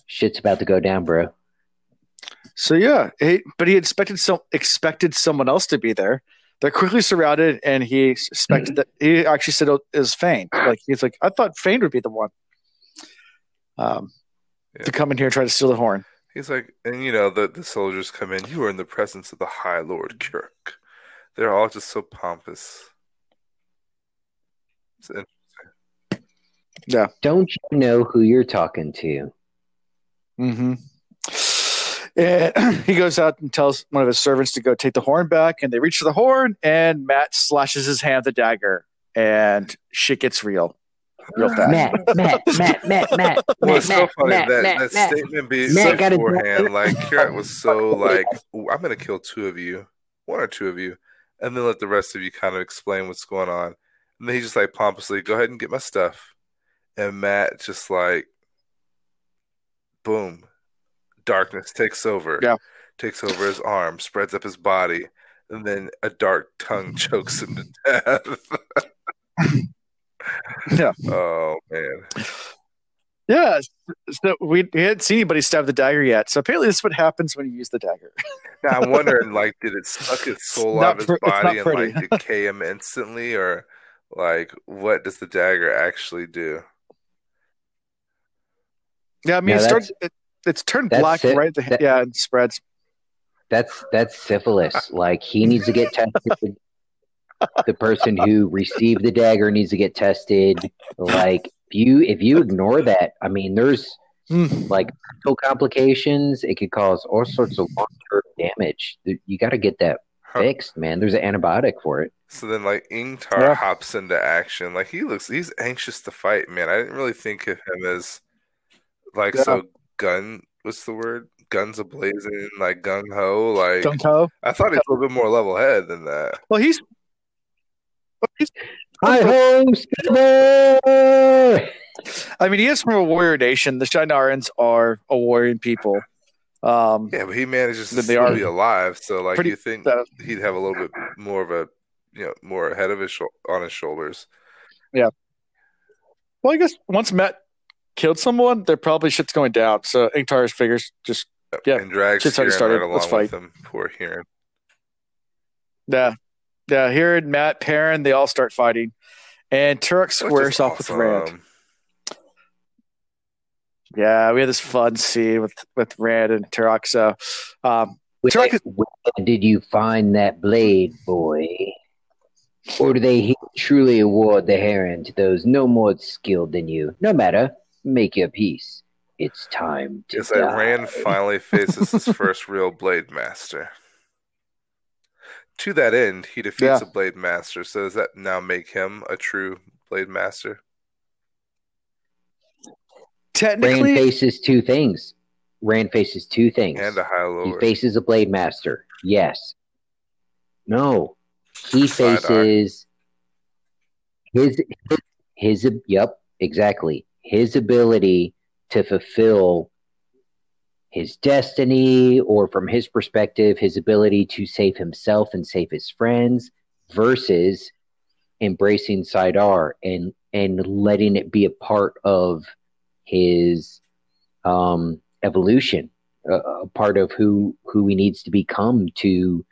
Shit's about to go down, bro. So yeah, he, but he expected so expected someone else to be there. They're quickly surrounded, and he suspected that he actually said it was Fain. Like he's like, I thought Fain would be the one um, Yeah. to come in here and try to steal the horn. He's like, and you know, the the soldiers come in. You are in the presence of the High Lord Kirk. They're all just so pompous. It's in- Don't you know who you're talking to? Mm-hmm. And he goes out and tells one of his servants to go take the horn back, and they reach for the horn, and Mat slashes his hand with the dagger, and shit gets real, real ah. fast. Mat, Mat, Mat, Mat, Mat, Well, Mat, it's so Mat, funny Mat, that, Mat, that Mat. statement being Mat got a- beforehand, like Kirat was so like, "Ooh, I'm gonna kill two of you, one or two of you, and then let the rest of you kind of explain what's going on. And then he just like pompously, go ahead and get my stuff. And Mat just like, boom, darkness takes over. Yeah. Takes over his arm, spreads up his body, and then a dark tongue chokes him to death. Yeah. Oh man. Yeah, so we, we hadn't seen anybody stab the dagger yet. So apparently, this is what happens when you use the dagger. Now I'm wondering, like, did it suck his soul Not out of his pre- it's not body and pretty. like decay him instantly, or like what does the dagger actually do? Yeah, I mean, No, it starts. It, it's turned that's black it. right. At the, That- yeah, and spreads. That's that's syphilis. Like he needs to get tested. the person who received the dagger needs to get tested. Like if you if you ignore that, I mean, there's Mm. like mental complications. It could cause all sorts of long term damage. You got to get that fixed, man. There's an antibiotic for it. So then, like, Ingtar Yeah. hops into action. Like he looks, he's anxious to fight. Man, I didn't really think of him as like Yeah. so gun. What's the word? Guns a blazing, like gung ho. Like Don't go. I thought he was a little bit more level head than that. Well, he's. well, he's Hi ho, Silver! I mean, he is from a warrior nation. The Shienarans are a warrior people. Um, Yeah, but he manages to they still are be alive. So, like, pretty- you think uh, he'd have a little bit more of a, you know, more head of his shou- on his shoulders. Yeah. Well, I guess once Mat killed someone, there probably shit's going down. So Ingtar's figures just Yeah, and drags shit's already Hurin started. right along Let's with fight. him. Poor Hurin. yeah, yeah. Here and Mat, Perrin, they all start fighting, and Turak squares is off with Rand. Yeah, we had this fun scene with with Rand and Turak. So, um, Where, Turak is- where did you find that blade, boy? Or do they truly award the heron to those no more skilled than you? No matter, make your peace. It's time to It's like die. Rand finally faces his first real Blade Master. To that end, he defeats Yeah. a Blade Master. So does that now make him a true Blade Master? Rand faces two things. Rand faces two things. And a High He faces a blade master. Yes. No. He Side-eye. faces his his yep, exactly. His ability to fulfill his destiny or from his perspective his ability to save himself and save his friends versus embracing Sidar and and letting it be a part of his um, evolution, a, a part of who who he needs to become to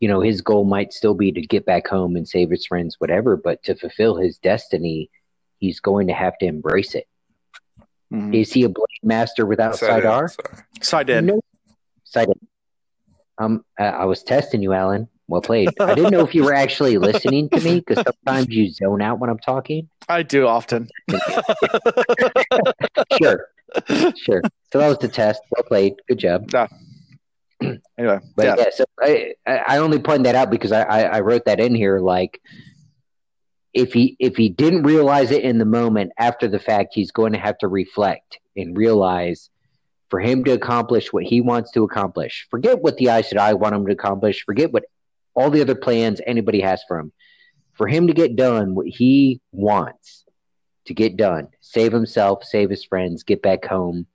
you know his goal might still be to get back home and save his friends whatever but to fulfill his destiny he's going to have to embrace it Mhm. is he a blade master without Side side r. Side in. no side in. um I, I was testing you alan well played i didn't know if you were actually listening to me because sometimes you zone out when i'm talking I do often. sure sure so that was the test well played good job anyway, But yeah. yeah, so I, I I only point that out because I, I, I wrote that in here. Like, if he if he didn't realize it in the moment after the fact, he's going to have to reflect and realize for him to accomplish what he wants to accomplish. Forget what the I said I want him to accomplish. Forget what all the other plans anybody has for him. For him to get done what he wants to get done, save himself, save his friends, get back home.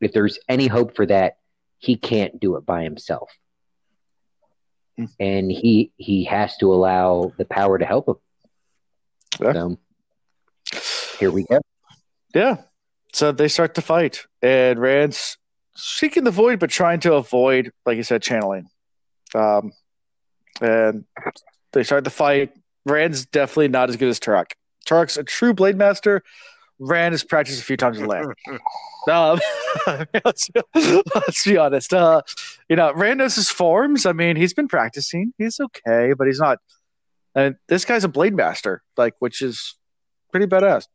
If there's any hope for that, he can't do it by himself Mm. and he he has to allow the power to help him Yeah. so here we go Yeah. So they start to fight, and Rand's seeking the void, but trying to avoid, like you said, channeling. Um, and they start to fight. Rand's definitely not as good as Turak. Turak's a true blade master. Rand has practiced a few times in Lan. Um, let's, let's be honest. Uh, you know, Rand knows his forms. I mean, he's been practicing. He's okay, but he's not. And this guy's a blade master, like, which is pretty badass.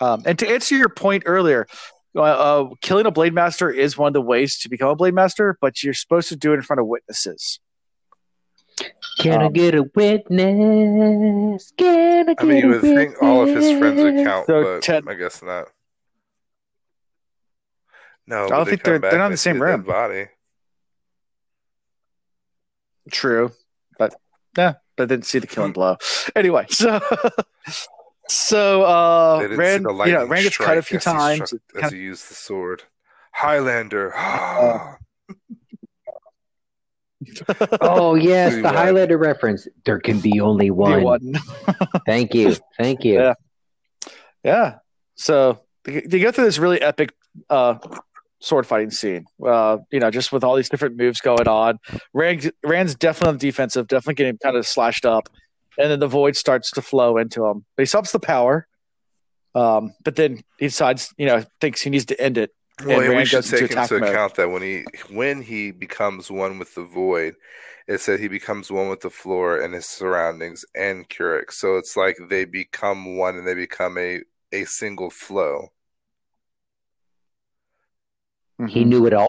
Um, and to answer your point earlier, uh, uh, killing a blade master is one of the ways to become a blade master, but you're supposed to do it in front of witnesses. can i Um, get a witness can i get I mean, you a would think all of his friends would count, So but Ted- I guess not. No, I don't they think they're- they're not in the same see room. Body. True, but yeah, but didn't see the killing blow. Anyway, so so uh, They didn't Rand, you know, Rand gets cut a few as he times. struck- It as kinda- he used the sword. Highlander. oh yes Who the won? highlander reference there can be only one one. thank you thank you Yeah. Yeah. So they they go through this really epic uh, sword fighting scene. Uh, you know, just with all these different moves going on. Rand, Rand's definitely on the defensive, definitely getting kind of slashed up, and then the void starts to flow into him. But he stops the power. Um, but then he decides, you know, thinks he needs to end it. Well, And we should take into mode. account that when he when he becomes one with the void, it said he becomes one with the floor and his surroundings and Turak. So it's like they become one and they become a a single flow. He knew it all.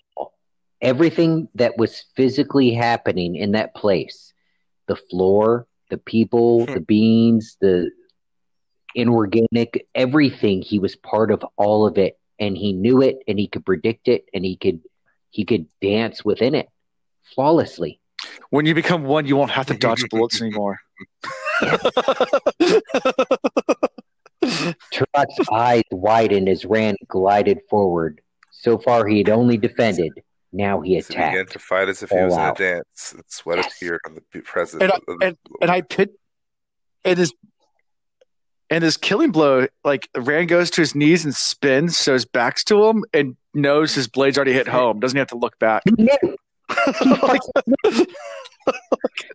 Everything that was physically happening in that place the floor, the people, Hmm. the beings, the inorganic, everything. He was part of all of it. And he knew it and he could predict it and he could he could dance within it flawlessly. When you become one, you won't have to dodge bullets anymore. Turok's eyes widened as Rand glided forward. So far he had only defended. Now he So he began attacked. to fight as if he All was in a dance. And sweat Yes. appeared on the p- president. And I- of the- and I pit and his and his killing blow, like Rand goes to his knees and spins, so his back's to him and knows his blade's already hit home. Doesn't have to look back. Like,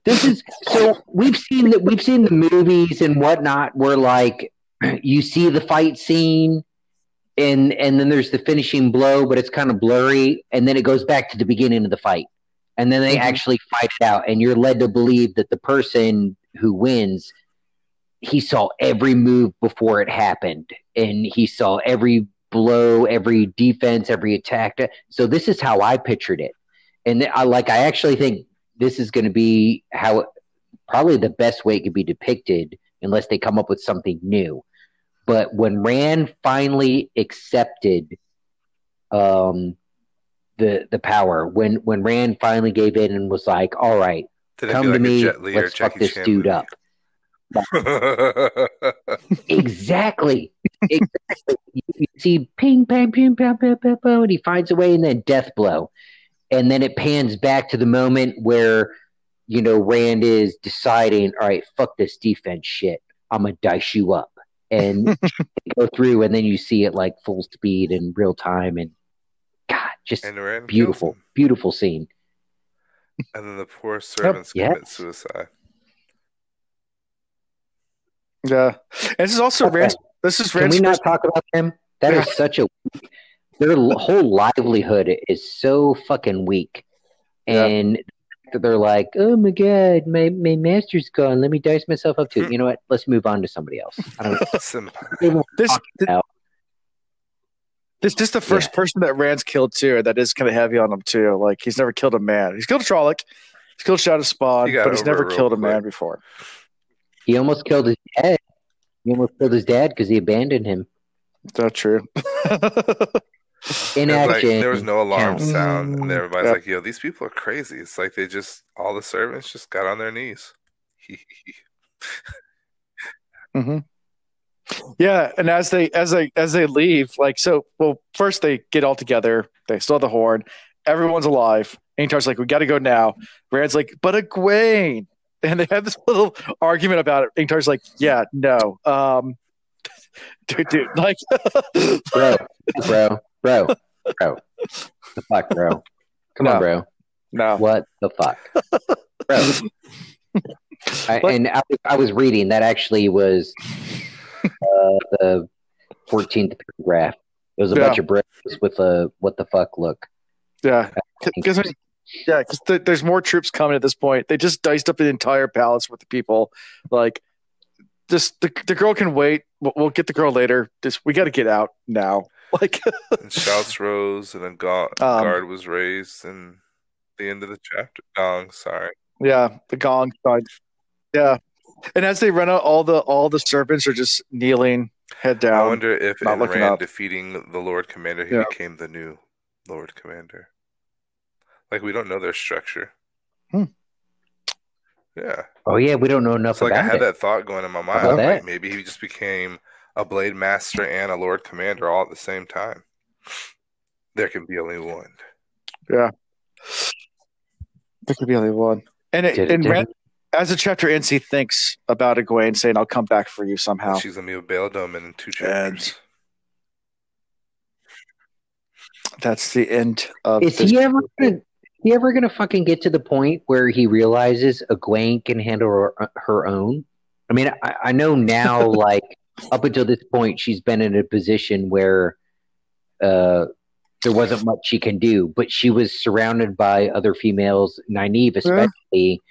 this is so we've seen that we've seen the movies and whatnot where like you see the fight scene and and then there's the finishing blow but it's kind of blurry and then it goes back to the beginning of the fight. And then they Mhm. actually fight it out and you're led to believe that the person who wins he saw every move before it happened and he saw every blow every defense every attack. So this is how i pictured it. And i like i actually think this is going to be how it, probably the best way it could be depicted unless they come up with something new but when rand finally accepted um the the power when when rand finally gave in and was like all right Did come to like me. Jet Li or let's fuck Jackie this Chan dude movie? up. Exactly. Exactly. You, see ping pang ping pang ping pang pang and he finds a way and then death blow. And then it pans back to the moment where you know rand is deciding all right fuck this defense shit. I'm gonna dice you up and go through and then you see it like full speed in real time and God, Just And beautiful, him. beautiful scene. And then the poor servants Yes. commit suicide. Yeah, and this is also Okay. Rand's. This is Can we not talk about them? That is Yeah. such a their whole livelihood is so fucking weak, Yeah. And they're like, "Oh my god, my my master's gone. Let me dice myself up too." Mm-hmm. You know what? Let's move on to somebody else. I don't. Senpai. This about. this this the first person that Rand's killed too. That is kind of heavy on him too. Like he's never killed a man. He's killed a Trolloc. He's killed Shadow Spawn, He got but he's never it real killed a quick. man before. He almost killed his dad. He almost killed his dad because he abandoned him. That's true. In like, there was no alarm counts. sound, and everybody's Yeah. like, "Yo, these people are crazy." It's like they just all the servants just got on their knees. hmm Yeah, and as they as they as they leave, like so, well, first they get all together. They still have the horn. Everyone's alive. Ingtar's like, "We got to go now." Rand's like, "But Egwene," and they have this little argument about it. Ingtar's like, "Yeah, no, um, dude, dude, like, bro, bro, bro, bro. The fuck, bro. Come No. on, bro. no." What the fuck, bro? I, and I, I was reading that actually was uh, the 14th paragraph. It was a Yeah. bunch of bros with a what the fuck look. Yeah, because yeah, because th- there's more troops coming at this point. They just diced up the entire palace with the people. Like, just the the girl can wait. We'll, we'll get the girl later. Just we got to get out now. Like, shouts rose, and a ga- Um, guard was raised, and the end of the chapter. Gong, sorry. yeah, the gong signed. Yeah, and as they run out, all the all the servants are just kneeling, head down. I wonder if not in Rand up. defeating the Lord Commander, he Yeah. became the new Lord Commander. Like we don't know their structure. Hmm. Yeah, Oh yeah, we don't know enough it's like I had it. that thought going in my mind. about I'm that? Maybe he just became a Blade Master and a Lord Commander all at the same time. There can be only one. Yeah. There could be only one. And it, Did- and did- Rand, as the chapter ends, he thinks about Egwene, saying, "I'll come back for you somehow." And she's gonna be a Bail Doman in two chapters. That's the end of. Is this- he ever gonna? He ever gonna fucking get to the point where he realizes Egwene can handle her, her own? I mean, I, I know now, like up until this point, she's been in a position where uh, there wasn't much she can do, but she was surrounded by other females, Nynaeve especially,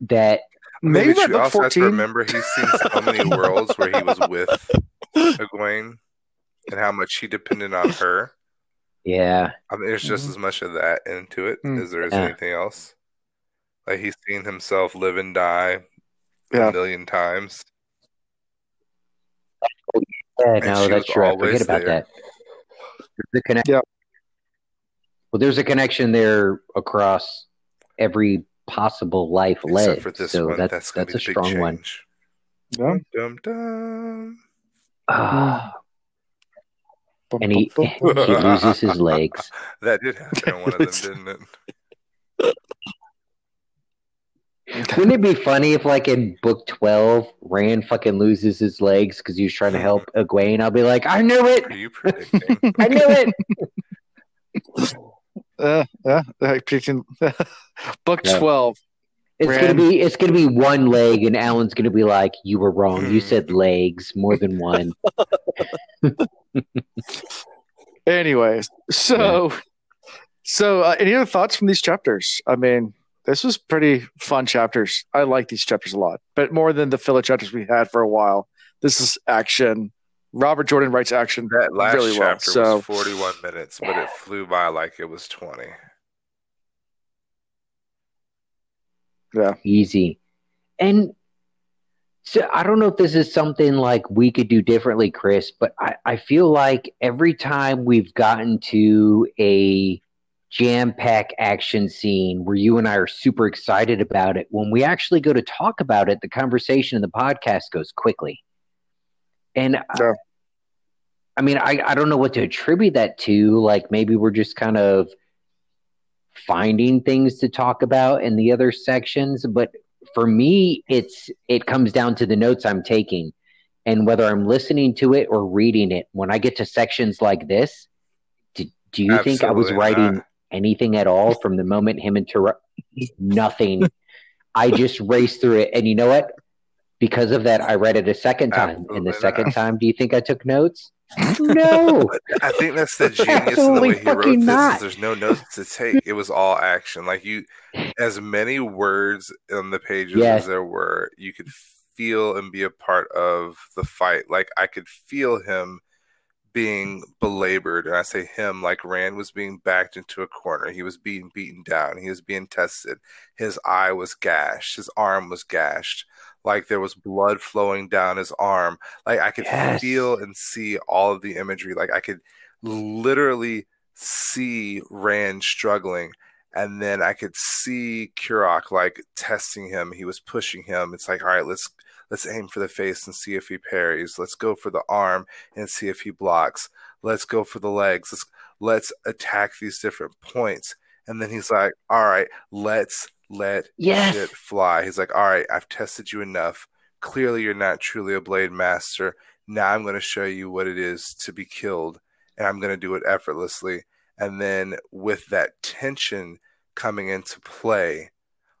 that Maybe by she book also has to remember he's seen so many worlds where he was with Egwene and how much he depended on her. Yeah, I mean, there's just Mhm. as much of that into it Mm. as there is Yeah. anything else. Like he's seen himself live and die Yeah. a million times. yeah, no, that's true. I always forget about there. that. There's a connection. Yeah. Well, there's a connection there across every possible life Except lived. for this so one, that's that's, that's a the big strong one. change. Yeah. Dum dum. Ah, and he he loses his legs. That did happen in one of them, didn't it? Wouldn't it be funny if, like in book twelve, Rand fucking loses his legs because he was trying to help Egwene? I'll be like, I knew it, Are you predicting? I knew it. Uh, yeah, uh, predicting- book Yeah. twelve. It's Rand. gonna be it's gonna be one leg, and Alan's gonna be like, "You were wrong. You said legs, more than one." Anyways, so so uh, any other thoughts from these chapters? I mean, this was pretty fun chapters. I like these chapters a lot, but more than the filler chapters we had for a while. This is action. Robert Jordan writes action That last really well. chapter So was 41 minutes, but it flew by like it was 20. Yeah. Easy. And so I don't know if this is something like we could do differently, Chris, but I, I feel like every time we've gotten to a jam pack action scene where you and I are super excited about it, when we actually go to talk about it, the conversation in the podcast goes quickly. And I- I mean, I, I don't know what to attribute that to. Like maybe we're just kind of finding things to talk about in the other sections, but for me, it's it comes down to the notes I'm taking, and whether I'm listening to it or reading it. When I get to sections like this, do, Do you think I was writing not. anything at all from the moment him interrupt? Nothing. I just raced through it, and you know what? Because of that, I read it a second time. and the Absolutely second not. time, do you think I took notes? No. I think that's the genius of the way he wrote this. not. There's no notes to take. It was all action. Like you, as many words on the pages Yes. as there were, you could feel and be a part of the fight. Like I could feel him being belabored, and I say him like Rand was being backed into a corner. He was being beaten down. He was being tested. His eye was gashed. His arm was gashed. Like there was blood flowing down his arm. Like I could Yes. feel and see all of the imagery. Like I could literally see Rand struggling. And then I could see Turak like testing him. He was pushing him. It's like, all right, let's let's aim for the face and see if he parries. Let's go for the arm and see if he blocks. Let's go for the legs. Let's let's attack these different points. And then he's like, all right, let's let Yes. shit fly. He's like, all right, I've tested you enough. Clearly, you're not truly a blade master. Now I'm going to show you what it is to be killed, and I'm going to do it effortlessly. And then, with that tension coming into play,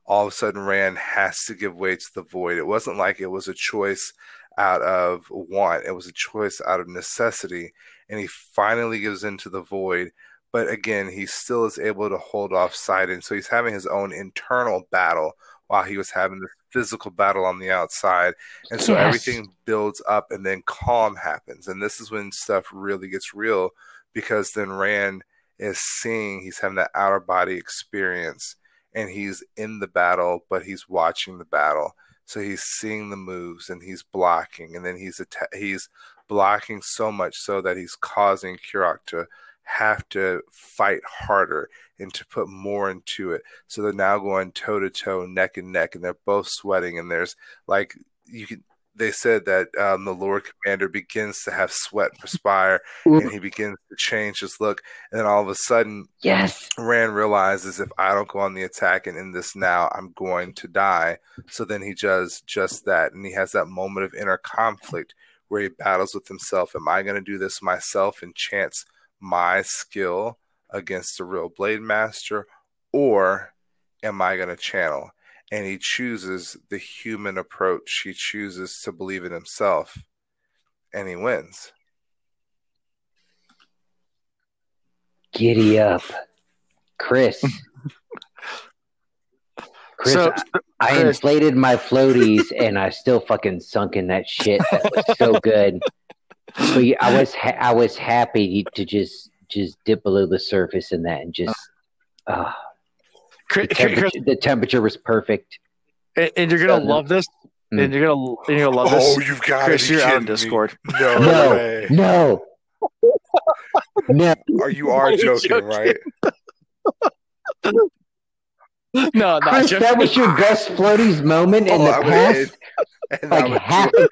all of a sudden, Rand has to give way to the void. It wasn't like it was a choice out of want, it was a choice out of necessity. And he finally gives into the void. But again, he still is able to hold off saidin. So he's having his own internal battle while he was having this physical battle on the outside. And so Yes. everything builds up and then calm happens. And this is when stuff really gets real because then Rand is seeing, he's having that outer body experience and he's in the battle, but he's watching the battle. So he's seeing the moves and he's blocking, and then he's atta- he's blocking so much so that he's causing Turak to have to fight harder and to put more into it. So they're now going toe to toe, neck and neck, and they're both sweating. And there's like you can. They said that um, the Lord Commander begins to have sweat perspire, and he begins to change his look, and then all of a sudden Yes. Rand realizes if I don't go on the attack and end this now, I'm going to die. So then he does just that. And he has that moment of inner conflict where he battles with himself. Am I going to do this myself and chance my skill against the real Blade Master? Or am I going to channel? And he chooses the human approach. He chooses to believe in himself. And he wins. Giddy up. Chris. Chris, So, I Chris- inflated my floaties and I still fucking sunk in that shit. That was so good. But yeah, I was ha- I was happy to just just dip below the surface in that and just uh, Chris, the, Chris, temperature, the temperature was perfect. and, and you're gonna Uh, love this, Mm. and you're gonna and you're gonna love this. Oh, you've got Chris, you're out kidding on me. Discord. No, No, way. no, no. Are you are You're joking, joking. right? No, not Chris, joking. that was your best floaties moment in Oh, the I past. would- and I Like half. do-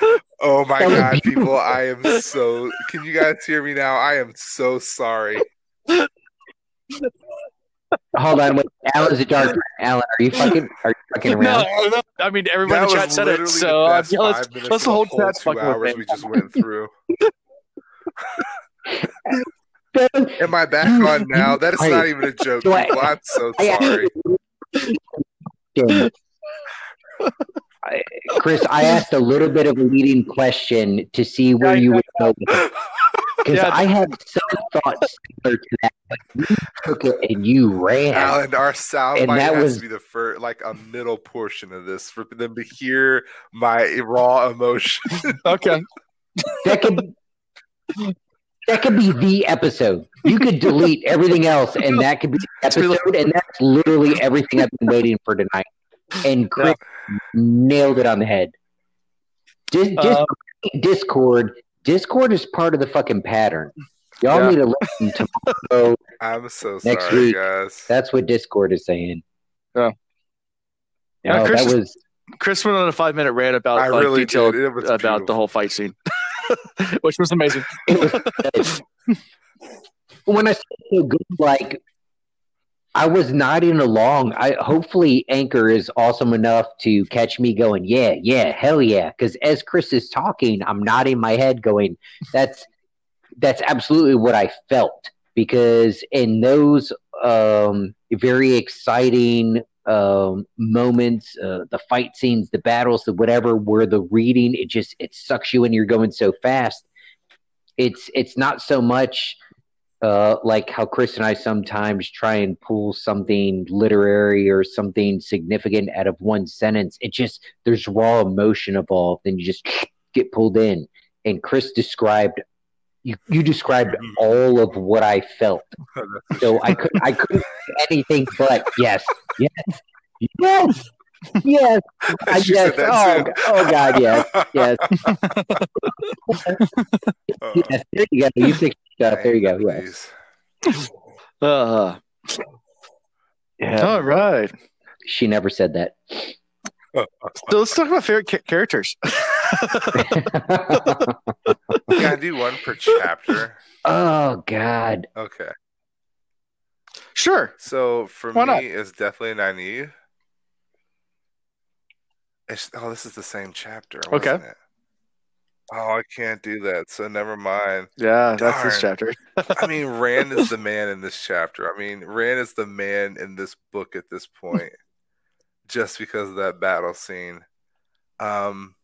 oh my That god, beautiful. people! I am so. Can you guys hear me now? I am so sorry. Hold on, wait. Alan's a dark. Alan, are you fucking? Are you fucking No, around? no, I mean everyone in that the chat said it, so the uh, yeah, let's, five minutes let's of the whole whole chat two hours with me. we just went through. Damn. Am I back on now? That is Wait. not even a joke, I- people. I'm so sorry. Damn. I- Chris, I asked a little bit of a leading question to see where Yeah, you would go. Because Yeah. I had some thoughts similar to that, but you took it and you ran. Alan, our sound And bite that was- to be the first, like a middle portion of this for them to hear my raw emotion. Okay, That could that could be the episode. You could delete everything else, and that could be the episode. And that's literally everything I've been waiting for tonight. And Chris nailed it on the head. Dis- dis- Uh, Discord, Discord is part of the fucking pattern. Y'all Yeah. need to listen tomorrow. I'm so Next sorry, week. guys. That's what Discord is saying. Yeah. Yeah, No, Chris that is- was Chris went on a five minute rant about I like, really detailed did. It was about the whole fight scene, which was amazing. when I say so good, like I was nodding along. I hopefully Anchor is awesome enough to catch me going, yeah, yeah, hell yeah. Because as Chris is talking, I'm nodding my head, going, that's that's absolutely what I felt because in those um, very exciting um, moments, uh, the fight scenes, the battles, the whatever, where the reading it just it sucks you in. You're going so fast. It's it's not so much uh, like how Chris and I sometimes try and pull something literary or something significant out of one sentence. It just there's raw emotion involved, and you just get pulled in. And Chris described you, you described all of what I felt. So I couldn't I couldn't anything but yes, yes, yes, yes. I guess. Oh, oh God, yes, yes. yes. There you go. You think stuff. There you go. Yes. Uh, yeah. All right. She never said that. So let's talk about favorite ca- characters. Can I do one per chapter? Oh God. Okay. Sure. So for Why me, not? it's definitely Nynaeve. It's, oh, this is the same chapter. Okay. It? Oh, I can't do that. So never mind. Yeah, Darn. that's this chapter. I mean, Rand is the man in this chapter. I mean, Rand is the man in this book at this point, just because of that battle scene. Um,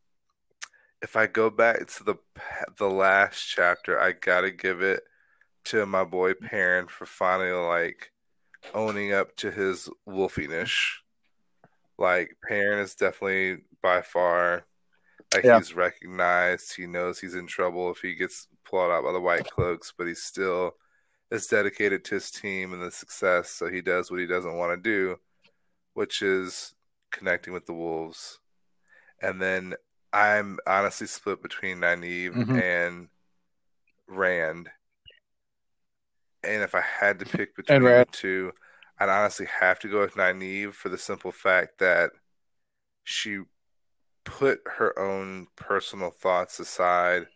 if I go back to the the last chapter, I gotta give it to my boy Perrin for finally like owning up to his wolfiness. Like Perrin is definitely by far like yeah. he's recognized. He knows he's in trouble if he gets pulled out by the White Cloaks, but he's still is dedicated to his team and the success. So he does what he doesn't want to do, which is connecting with the Wolves. And then I'm honestly split between Nynaeve mm-hmm. and Rand. And if I had to pick between the two, I'd honestly have to go with Nynaeve for the simple fact that she put her own personal thoughts aside.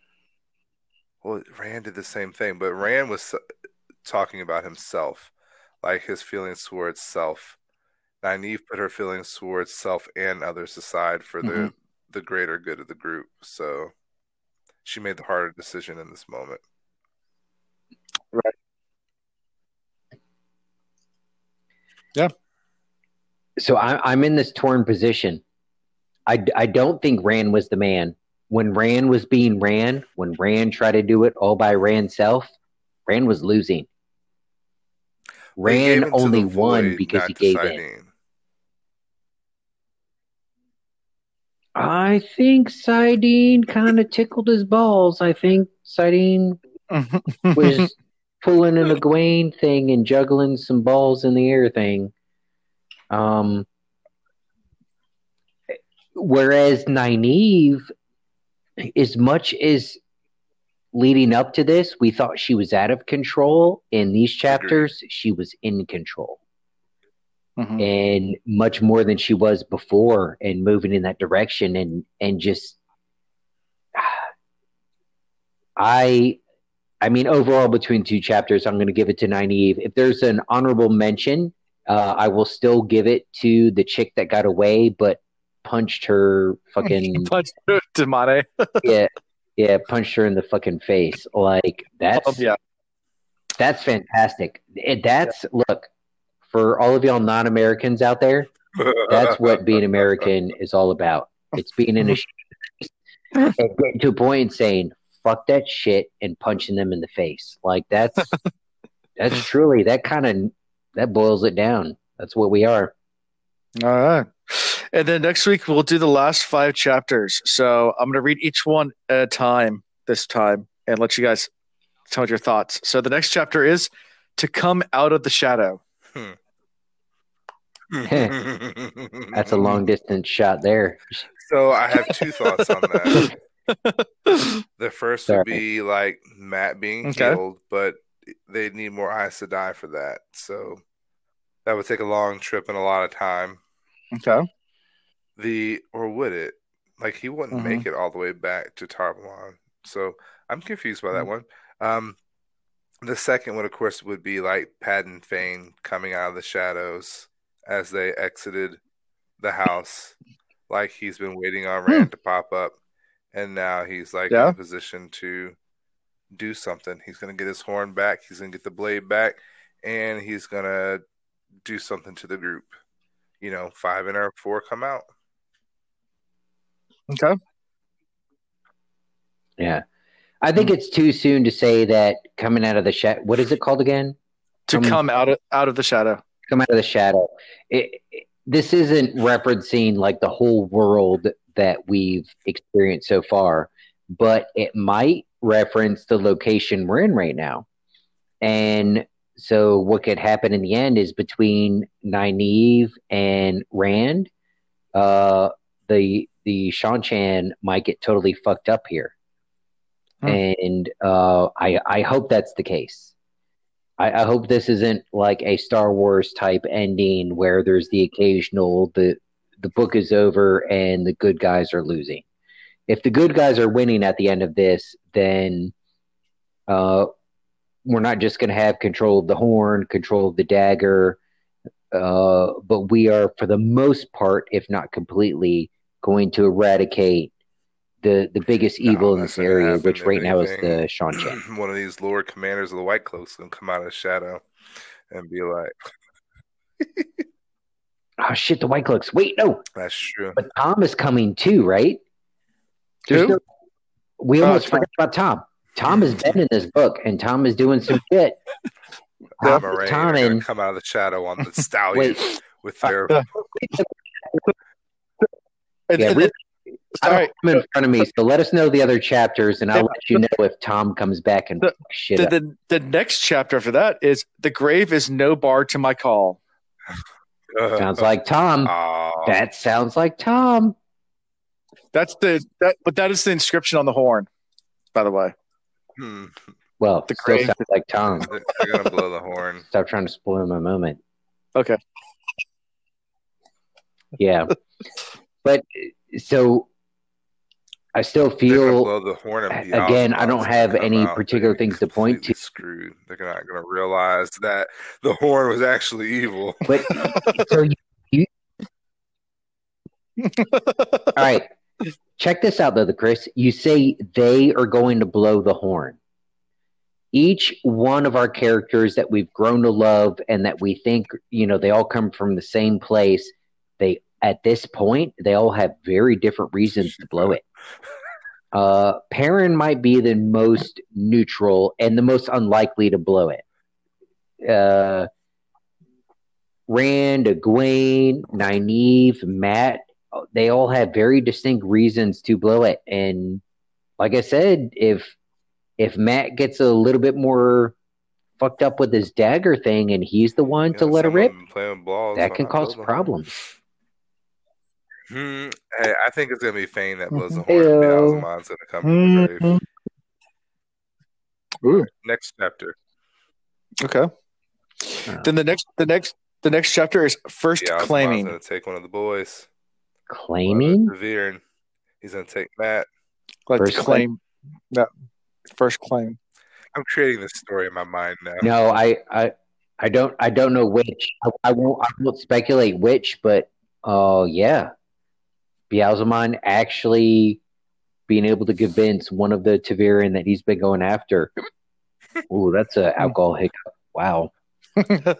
Well, Rand did the same thing, but Rand was talking about himself, like his feelings towards self. Nynaeve put her feelings towards self and others aside for the mm-hmm. the greater good of the group. So she made the harder decision in this moment. Right. Yeah. So I, I'm in this torn position I, I don't think Rand was the man. When Rand was being Rand, when Rand tried to do it all by Rand self, Rand was losing. Rand only won because he gave deciding. in. I think saidin kind of tickled his balls. I think saidin was pulling an Egwene thing and juggling some balls in the air thing. Um, Whereas Nynaeve, as much as leading up to this, we thought she was out of control. In these chapters, she was in control. Mm-hmm. And much more than she was before, and moving in that direction, and and just, I, I mean, overall between two chapters, I'm going to give it to Nynaeve. If there's an honorable mention, uh, I will still give it to the chick that got away, but punched her fucking punched her Damane. yeah, yeah, punched her in the fucking face. Like that's oh, yeah, that's fantastic. It, that's yeah. look for all of y'all non-Americans out there. That's what being American is all about. It's being in a and getting to a point and saying "fuck that shit" and punching them in the face. Like that's that's truly that kind of that boils it down. That's what we are. All right. And then next week we'll do the last five chapters. So I'm going to read each one at a time this time and let you guys tell me your thoughts. So the next chapter is to come out of the shadow. Hmm. That's a long distance shot there. So I have two thoughts on that. the first Sorry. would be like Mat being okay. killed, but they need more Aes Sedai for that. So that would take a long trip and a lot of time. Okay. The or would it? Like he wouldn't mm-hmm. make it all the way back to Tar Valon. So I'm confused by that mm-hmm. one. Um, the second one, of course, would be like Padan Fain coming out of the shadows as they exited the house. Like he's been waiting on hmm. Rand to pop up, and now he's like yeah. in a position to do something. He's going to get his horn back. He's going to get the blade back, and he's going to do something to the group. You know, five and our four come out. Okay. Yeah. I think it's too soon to say that coming out of the shadow. What is it called again? To Coming- come out of out of the shadow. Come out of the shadow. It, it- this isn't referencing like the whole world that we've experienced so far, but it might reference the location we're in right now. And so, what could happen in the end is between Nynaeve and Rand, uh, the the Seanchan might get totally fucked up here, Hmm. and uh, I I hope that's the case. I, I hope this isn't like a Star Wars type ending where there's the occasional the the book is over and the good guys are losing. If the good guys are winning at the end of this, then uh, we're not just going to have control of the horn, control of the dagger, uh, but we are, for the most part, if not completely, going to eradicate the the biggest No, evil in this area, which If right now is the Seanchan. One of these Lord Commanders of the White Cloaks going to come out of the shadow and be like, Oh shit, the White Cloaks. Wait, no, "That's true." but Thom is coming too, right? There's Who? no- we Oh, almost Thom. forgot about Thom. Thom has been in this book, and Thom is doing some shit. Thom, Moiraine Thom going and to come out of the shadow on the stallion wait, with their. Uh, And, yeah, and- really, I all don't have them in front of me, so let us know the other chapters, and I'll let you know if Thom comes back and The- fucks shit The, up. the, the next chapter after that is the grave is no bar to my call. Sounds like Thom. Aw. That sounds like Thom. That's the that, but that is the inscription on the horn, by the way. Hmm. Well, The still grave. sounds like Thom. They're, they're going to blow the horn. Stop trying to spoil my moment. Okay. Yeah, but so I still feel blow the horn and a- again, I don't have any out. particular They're things to point to. Screwed. They're not going to realize that the horn was actually evil. but so you, you all right. Check this out, though, the Chris. You say they are going to blow the horn. Each one of our characters that we've grown to love and that we think, you know, they all come from the same place. They, at this point, they all have very different reasons to blow it. Uh, Perrin might be the most neutral and the most unlikely to blow it. Uh, Rand, Egwene, Nynaeve, Mat, they all have very distinct reasons to blow it. And like I said, if if Mat gets a little bit more fucked up with his dagger thing and he's the one You to let it rip, that can cause problems. Hmm. Hey, I think it's going to be Fain that blows the Ew. horn. Beelzebub's going to come to the grave. Ooh. Next chapter. Okay. Uh, Then the next the next the next chapter is first Beelzebub's claiming. going to take one of the boys. claiming? Revere. He's going to take Mat. Like First to claim. No. First claim. I'm creating this story in my mind now. No, I, I, I don't, I don't know which. I, I won't, I won't speculate which, but oh yeah, Ba'alzamon actually being able to convince one of the ta'veren that he's been going after. Ooh, that's an alcohol hiccup. Wow. and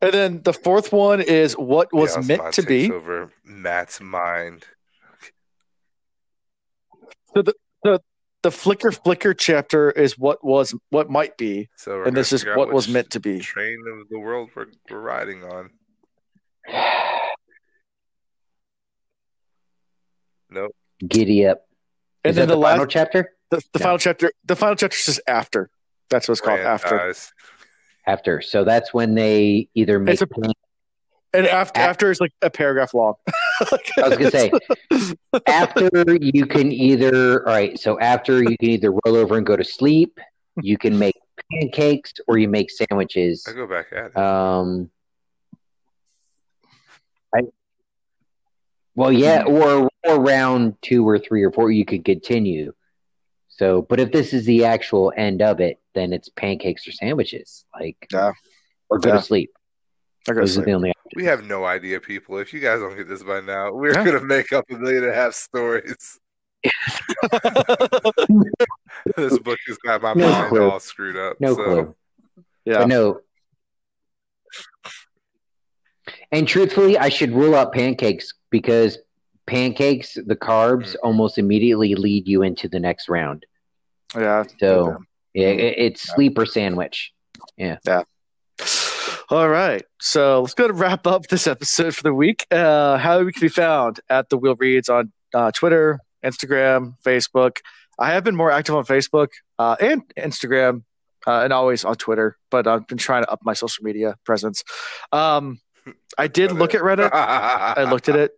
then the fourth one is what was Beelzebub meant to takes be. over Mat's mind. So The the flicker flicker chapter is what was what might be, So and this is what was meant to be. Train of the world we're, we're riding on. Nope. Giddy up. And Is then that the, the final last chapter? the, the No. final chapter the final chapter is just after. That's what it's called Rand after. dies. After. So that's when they either make. It's a- And after A- after is like a paragraph long. I was gonna say after you can either all right. So after you can either roll over and go to sleep. You can make pancakes or you make sandwiches. I go back at it. Um, I, well, yeah, or or round two or three or four, you could continue. So, but if this is the actual end of it, then it's pancakes or sandwiches, like, Yeah. or go Yeah. to sleep. I gotta Those are the only. we have no idea, people. If you guys don't get this by now, we're Yeah. gonna make up a million and a half stories. this book has got my No mind clue. all screwed up. No so. clue. Yeah. But no. And truthfully, I should rule out pancakes because pancakes, the carbs, Mm. almost immediately lead you into the next round. Yeah. So yeah, it, it's sleeper sandwich. Yeah. Yeah. All right. So let's go to wrap up this episode for the week. Uh, how we can be found at the Wheel Reads on uh, Twitter, Instagram, Facebook. I have been more active on Facebook uh, and Instagram uh, and always on Twitter, but I've been trying to up my social media presence. Um, I did look at Reddit. I looked at it.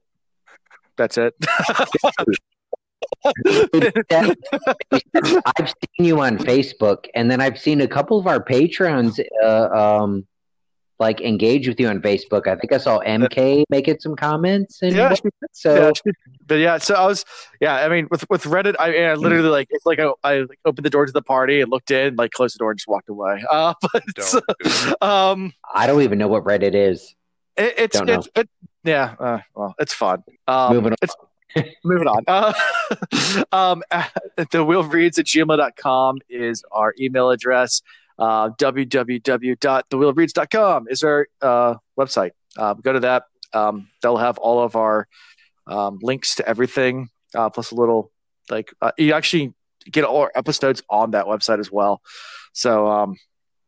That's it. I've seen you on Facebook, and then I've seen a couple of our patrons uh, um, like engage with you on Facebook. I think I saw MK making some comments, and Yeah. so yeah, but yeah, so I was, yeah, I mean, with with Reddit, I, I literally like it's like I, I like, opened the door to the party and looked in, like closed the door and just walked away. Uh, but Don't do it. um, I don't even know what Reddit is. it, it's Don't know. it's it, yeah, uh, well, it's fun. Um, Moving on. It's moving on. Uh, um, the wheel reads at gmail.com is our email address. Uh, www.thewheelreads.com is our uh, website. Uh, go to that. Um, they'll have all of our um, links to everything, uh, plus a little like uh, you actually get all our episodes on that website as well. So um,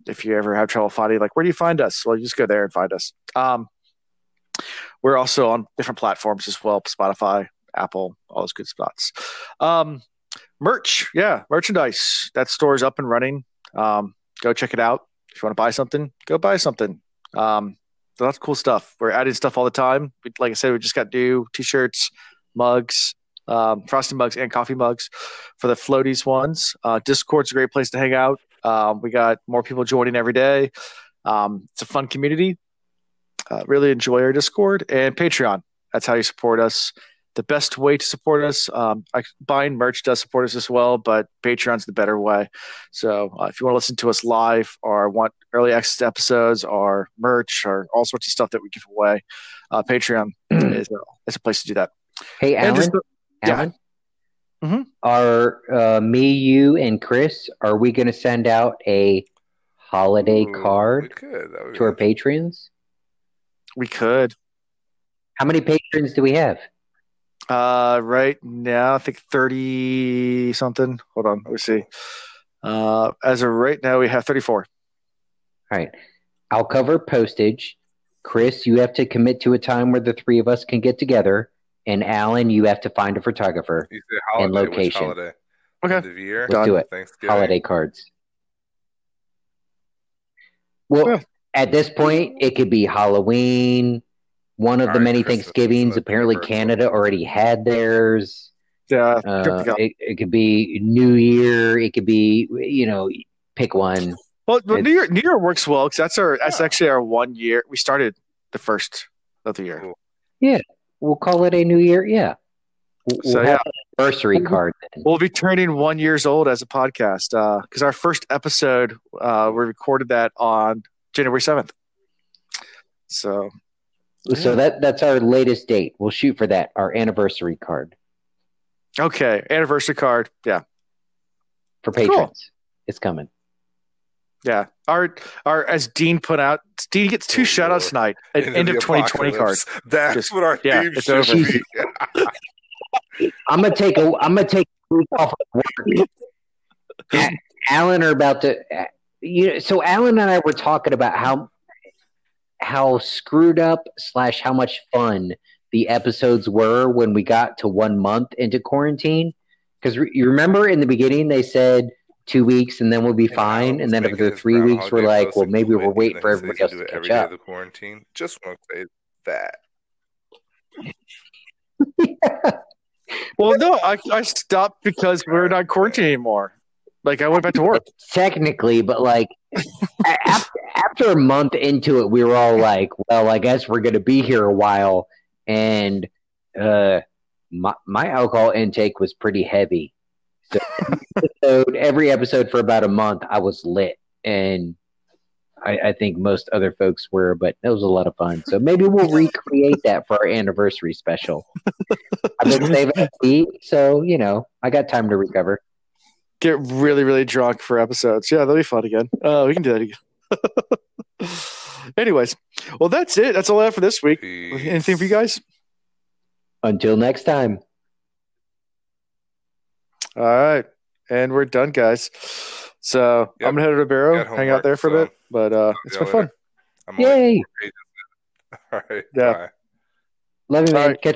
if you ever have trouble finding, like, where do you find us? Well, you just go there and find us. Um, we're also on different platforms as well Spotify, Apple, all those good spots. Um, merch, yeah, merchandise. That store is up and running. Um, go check it out. If you want to buy something, go buy something. Um, so that's cool stuff. We're adding stuff all the time. We, like I said, we just got new t-shirts, mugs, um, frosted mugs, and coffee mugs for the floaties ones. Uh, Discord's a great place to hang out. Um, we got more people joining every day. Um, it's a fun community. Uh, really enjoy our Discord and Patreon. That's how you support us. The best way to support us, um, I, buying merch does support us as well, but Patreon's the better way. So uh, if you want to listen to us live or want early access episodes or merch or all sorts of stuff that we give away, uh, Patreon is, a, is a place to do that. Hey, And Alan. just- yeah. Alan? Mhm. Are uh, me, you, and Chris? Are we going to send out a holiday Ooh, card could. That would to our be- patrons? We could. How many patrons do we have? Uh, right now, I think 30 something. Hold on. Let me see. Uh, as of right now, we have 34. All right. I'll cover postage. Chris, you have to commit to a time where the three of us can get together. And Alan, you have to find a photographer. Holiday, And location. holiday? Okay. End of year? Let's Done. do it. Holiday cards. Well, Yeah. At this point, it could be Halloween, one of the Alright, many Christmas, Thanksgivings. so Apparently, universal. Canada already had theirs. Yeah. Uh, it, it could be New Year. It could be, you know, pick one. well, but New Year, New Year works well because that's our that's actually our one year. We started the first of the year. Yeah, We'll call it a New Year. Yeah. We'll, we'll So have yeah, anniversary card then. we'll be turning one years old as a podcast because our first episode uh, we recorded that on January seventh. So So Yeah. that that's our latest date. We'll shoot for that. Our anniversary card okay, anniversary card. Yeah, for patrons. It's coming. yeah. Our our as Dean put out, Dean gets two Oh, shout outs tonight. An end the of 2020 card. That's Just- what our yeah, theme it's should over. be. I'm gonna take a I'm gonna take a week off of work. Alan are about to you know, so Alan and I were talking about how how screwed up slash how much fun the episodes were when we got to one month into quarantine. Because re- you remember in the beginning they said two weeks and then we'll be Yeah, fine, and then after three weeks we're like, well maybe we're quit, waiting for then everybody else to do it catch every day up. of the quarantine. Just want to say that. Well, no, I I stopped because we're not quarantined anymore. Like I went back to work. Technically, but like after, after a month into it, we were all like, "Well, I guess we're going to be here a while." And uh, my my alcohol intake was pretty heavy. So episode, every episode for about a month, I was lit, and I, I think most other folks were. But it was a lot of fun. So maybe we'll recreate that for our anniversary special. I've been saving a week, so you know I got time to recover. Get really, really drunk for episodes. Yeah, that'll be fun again. Uh, we can do that again. Anyways, well, that's it. That's all I have for this week. Peace. Anything for you guys? Until next time. All right, and we're done, guys. So Yep. I'm gonna head to Barrow, hang homework, out there for a bit. But uh, it's see been y'all fun. I'm Yay! all right. Yeah. Bye. Love you, man. right. Catch